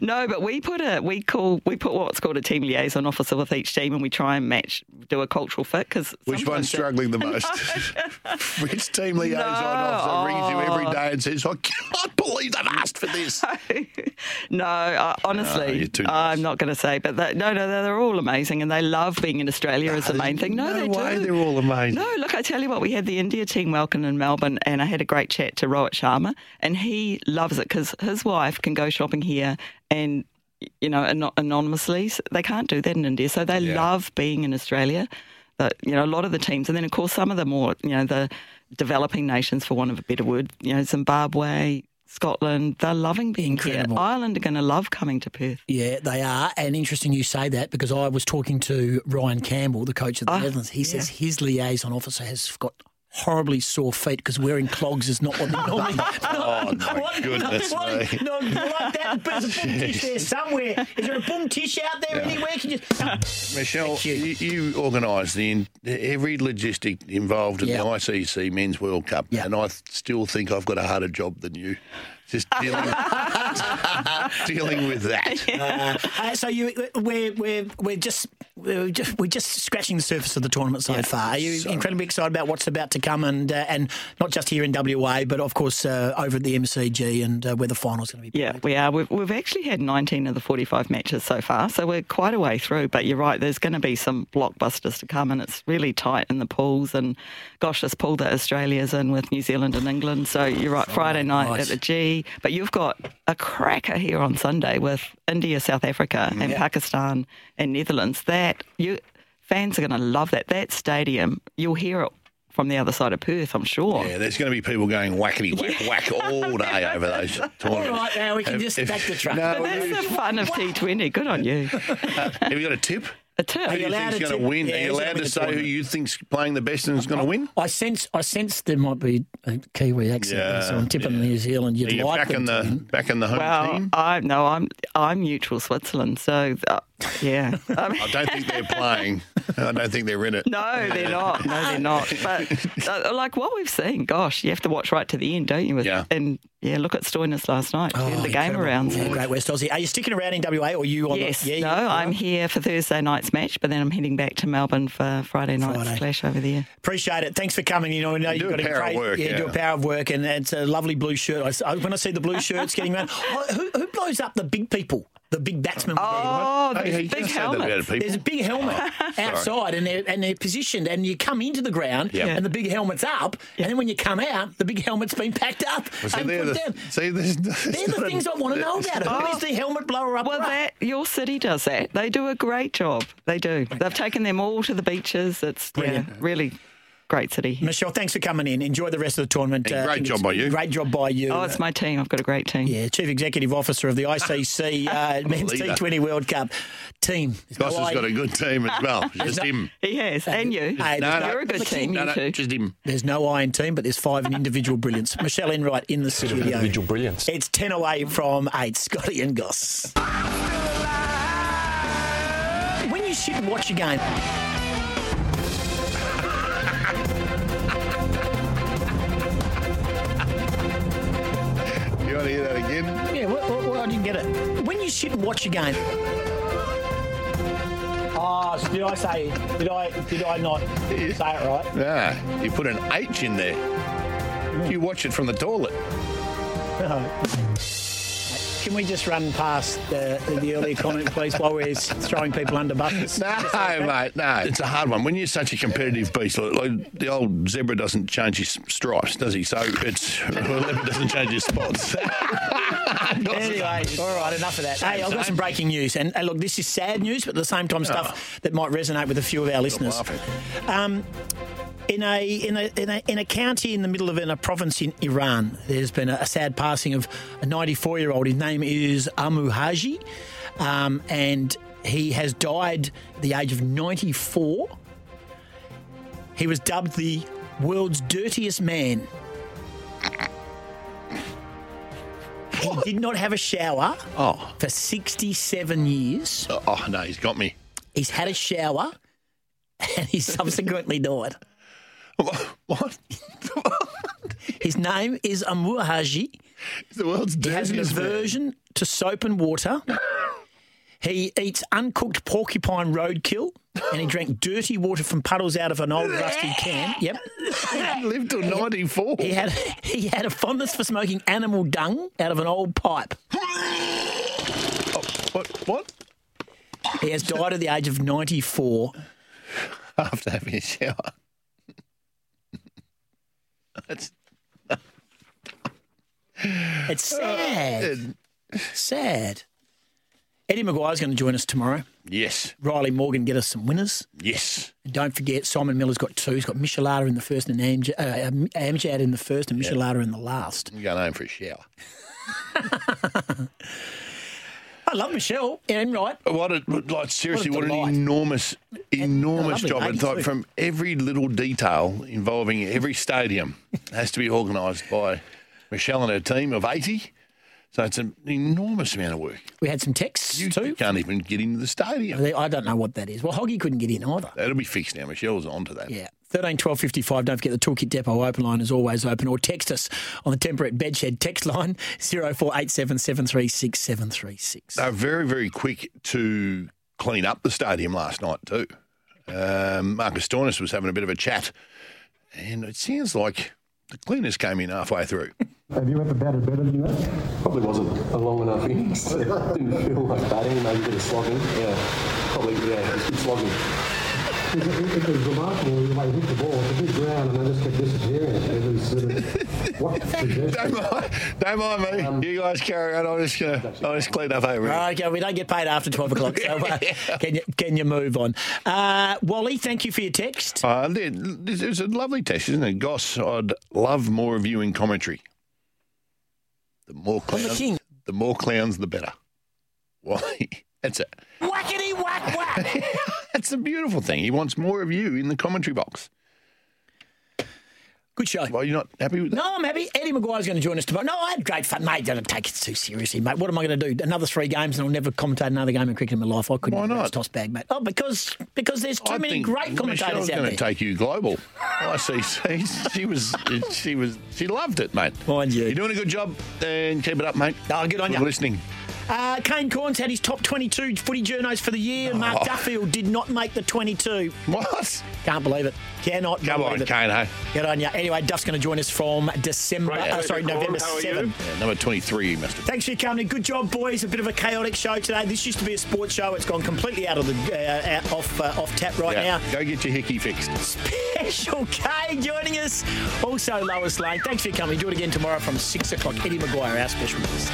no, but we put a we call we put what's called a team liaison officer with each team, and we try and match do a cultural fit because Which one's struggling the most? Which team liaison officer rings you every day and says, I cannot believe they've asked for this? No, uh, honestly, Uh, you're too uh, I'm not going to say, but that, no, no, they're all amazing, and they love being in Australia is the main thing. No, no they way do. they're all amazing. No, look, I tell you what, we had the India team welcome in Melbourne, and I had a great chat to Rohit Sharma, and he loves it because his wife can go shopping here and. You know, ano- anonymously, they can't do that in India, so they love being in Australia. That you know, a lot of the teams, and then of course some of the more, you know, the developing nations, for want of a better word, you know, Zimbabwe, Scotland, they're loving being Incredible. here. Ireland are going to love coming to Perth. Yeah, they are. And interesting you say that because I was talking to Ryan Campbell, the coach of the ah, Netherlands. He says his liaison officer has got horribly sore feet because wearing clogs is not what they normally. Oh, my goodness no, me. no, no, like that. But there's a boom tish there somewhere. Is there a boom tish out there Yeah. anywhere? Can you? Michelle, you, you organise the every logistic involved in Yeah. the ICC Men's World Cup, and I still think I've got a harder job than you. Just dealing, dealing with that. Uh, uh, so you, we're we're we're just we're just we're just scratching the surface of the tournament so far. Are you incredibly excited about what's about to come, and uh, and not just here in WA, but of course uh, over at the MCG and uh, where the final's going to be. Yeah, we are. We've, we've actually had 19 of the 45 matches so far, so we're quite a way through. But you're right, there's going to be some blockbusters to come, and it's really tight in the pools. And gosh, this pool that Australia's in with New Zealand and England. So you're right, Friday night nice. at the G. But you've got a cracker here on Sunday with India, South Africa, mm. and Pakistan and Netherlands. That you fans are going to love that. That stadium, you'll hear it from the other side of Perth, I'm sure. Yeah, there's going to be people going whackety whack whack all day over those tournaments. All right, now we can just if- back the truck. No, But that's the fun of T20. Good on you. have you got a tip? A tip. Who do you think's going to win? Are you allowed to say who you think's playing the best and is going to win? I sense I sense there might be a Kiwi accent, there, so I'm tipping New Zealand. You'd Are you like back them in to the win. back in the home well, team? I no, I'm I'm neutral Switzerland, so uh, yeah. I mean, I don't think they're playing. I don't think they're in it. no, they're not. No, they're not. But uh, like what we've seen, gosh, you have to watch right to the end, don't you? With, Yeah. And yeah, look at Stoinis last night. Oh, the game incredible. around. Yeah, great West Aussie. Are you sticking around in WA or are you on Yes, the? Yeah, no, you- I'm here for Thursday night's match, but then I'm heading back to Melbourne for Friday night's Friday. clash over there. Appreciate it. Thanks for coming. You know, I know You you've got a power of great, work, yeah, do a power of work, and it's a lovely blue shirt. I s- I, when I see the blue shirts getting around, who, who blows up the big people? The big batsmen. Oh, Hey, hey, big just say that about helmets. people. There's a big oh, helmet outside, and they're and they're positioned, and you come into the ground, Yeah. and the big helmet's up, and then when you come out, the big helmet's been packed up Well, see, and they're put the, down. see, there's, They're the things I want to know about it. Who is oh. the helmet blower up? Well, that your city does that. They do a great job. They do. They've taken them all to the beaches. It's yeah, Brilliant. really great city. Michelle, thanks for coming in. Enjoy the rest of the tournament. And great job by you. Great job by you. Oh, it's my team. I've got a great team. Yeah, Chief Executive Officer of the ICC uh, Men's T20 World Cup team. There's Goss no has way- got a good team as well. Just him. He has, and you. Hey, No, no, You're a good team, No, you no, two. just him. There's no iron team, but there's five in individual brilliance. Michelle Enright in the studio. Individual brilliance. It's 10 away from 8. Scotty and Goss. When you sit and watch a game, You want to hear that again? yeah, what, what, what, I didn't get it. When you sit and watch a game, oh, so did I say? Did I? Did I not say it right? Nah, you put an H in there. You watch it from the toilet. Can we just run past the, the earlier comment, please, while we're throwing people under buses? No, mate, no. It's a hard one. When you're such a competitive beast, like, like the old zebra doesn't change his stripes, does he? So it's well, leopard doesn't change his spots. Anyway, all right, enough of that. Hey, I've got some breaking news, and uh, look, this is sad news, but at the same time, stuff that might resonate with a few of our listeners. Um, in a, in, a, in, a, in a county in the middle of in a province in Iran, there's been a, a sad passing of a 94 year old. His name is Amou Haji, um, and he has died at the age of 94. He was dubbed the world's dirtiest man. He did not have a shower Oh. for 67 years. Oh, no, he's got me. He's had a shower and he subsequently died. What? His name is Amou Haji. The world's He has an dirtiest man. aversion to soap and water. He eats uncooked porcupine roadkill and he drank dirty water from puddles out of an old rusty can. Yep. He lived till 94. He had he had a fondness for smoking animal dung out of an old pipe. Oh, what? What? He has died at the age of 94. After having a shower. That's It's sad. Sad. Eddie McGuire's going to join us tomorrow. yes, Riley Morgan get us some winners. yes. And don't forget, Simon Miller's got two. He's got Michelada in the first and Amj- uh, Amjad in the first and Michelada in the last. I'm going home for a shower. I love Michelle. Yeah, I'm right. What a like seriously, What what, an enormous, enormous job. And like from every little detail involving every stadium has to be organised by Michelle and her team of eighty. So it's an enormous amount of work. We had some texts You too. can't even get into the stadium. I don't know what that is. Well, Hoggy couldn't get in either. That'll be fixed now. Michelle's on to that. Yeah. 13 12 55. Don't forget the Toolkit Depot open line is always open or text us on the Tempur Bedshed text line 0487 736 736. They were very, very quick to clean up the stadium last night too. Um, Marcus Stoinis was having a bit of a chat, and it sounds like the cleaners came in halfway through. Have you ever batted better than that? Probably wasn't a long enough innings. Didn't feel like batting, maybe a bit of slogging. Yeah, probably, yeah, it was good slogging. It, it, was remarkable the hit the ball. It's a big ground and they just kept disappearing. It was sort of, what don't mind, don't mind me. you guys carry on. I'm just gonna, I'll just clean up over here. Okay, we don't get paid after 12 o'clock, so uh, can, you, can you move on? Uh, Wally, thank you for your text. Uh, it was a lovely test, isn't it? Goss, I'd love more of you in commentary. The more I'm the clowns, king. the more clowns, the better. Why? That's it. Whackety whack whack. That's a beautiful thing. He wants more of you in the commentary box. Good show. Well, you're not happy with that? No, I'm happy. Eddie McGuire's going to join us tomorrow. No, I had great fun, mate. Don't take it too seriously, mate. What am I going to do? Another three games, and I'll never commentate another game of cricket in my life. I couldn't. Why not? Toss bag, mate. Oh, because because there's too I many great commentators Michelle's out going to take you global. Oh, I see. see. She was, she was, she loved it, mate. Mind you. You're doing a good job, and keep it up, mate. Oh, good on you. listening. Uh, Kane Cornes had his top 22 footy journos for the year. Mark Oh. Duffield did not make the 22. What? Can't believe it. Cannot Come believe on, it. Kane. Hey, Good on you. Anyway, Duff's going to join us from December, Right, uh, sorry, November how 7. Yeah, number 23, you must have. Thanks for your company. Good job, boys. A bit of a chaotic show today. This used to be a sports show. It's gone completely out of the uh, off uh, off tap right Yeah, now. Go get your hickey fixed. Special K joining us. Also, Lois Lane. Thanks for your company. Do it again tomorrow from six o'clock. Eddie McGuire, our special guest.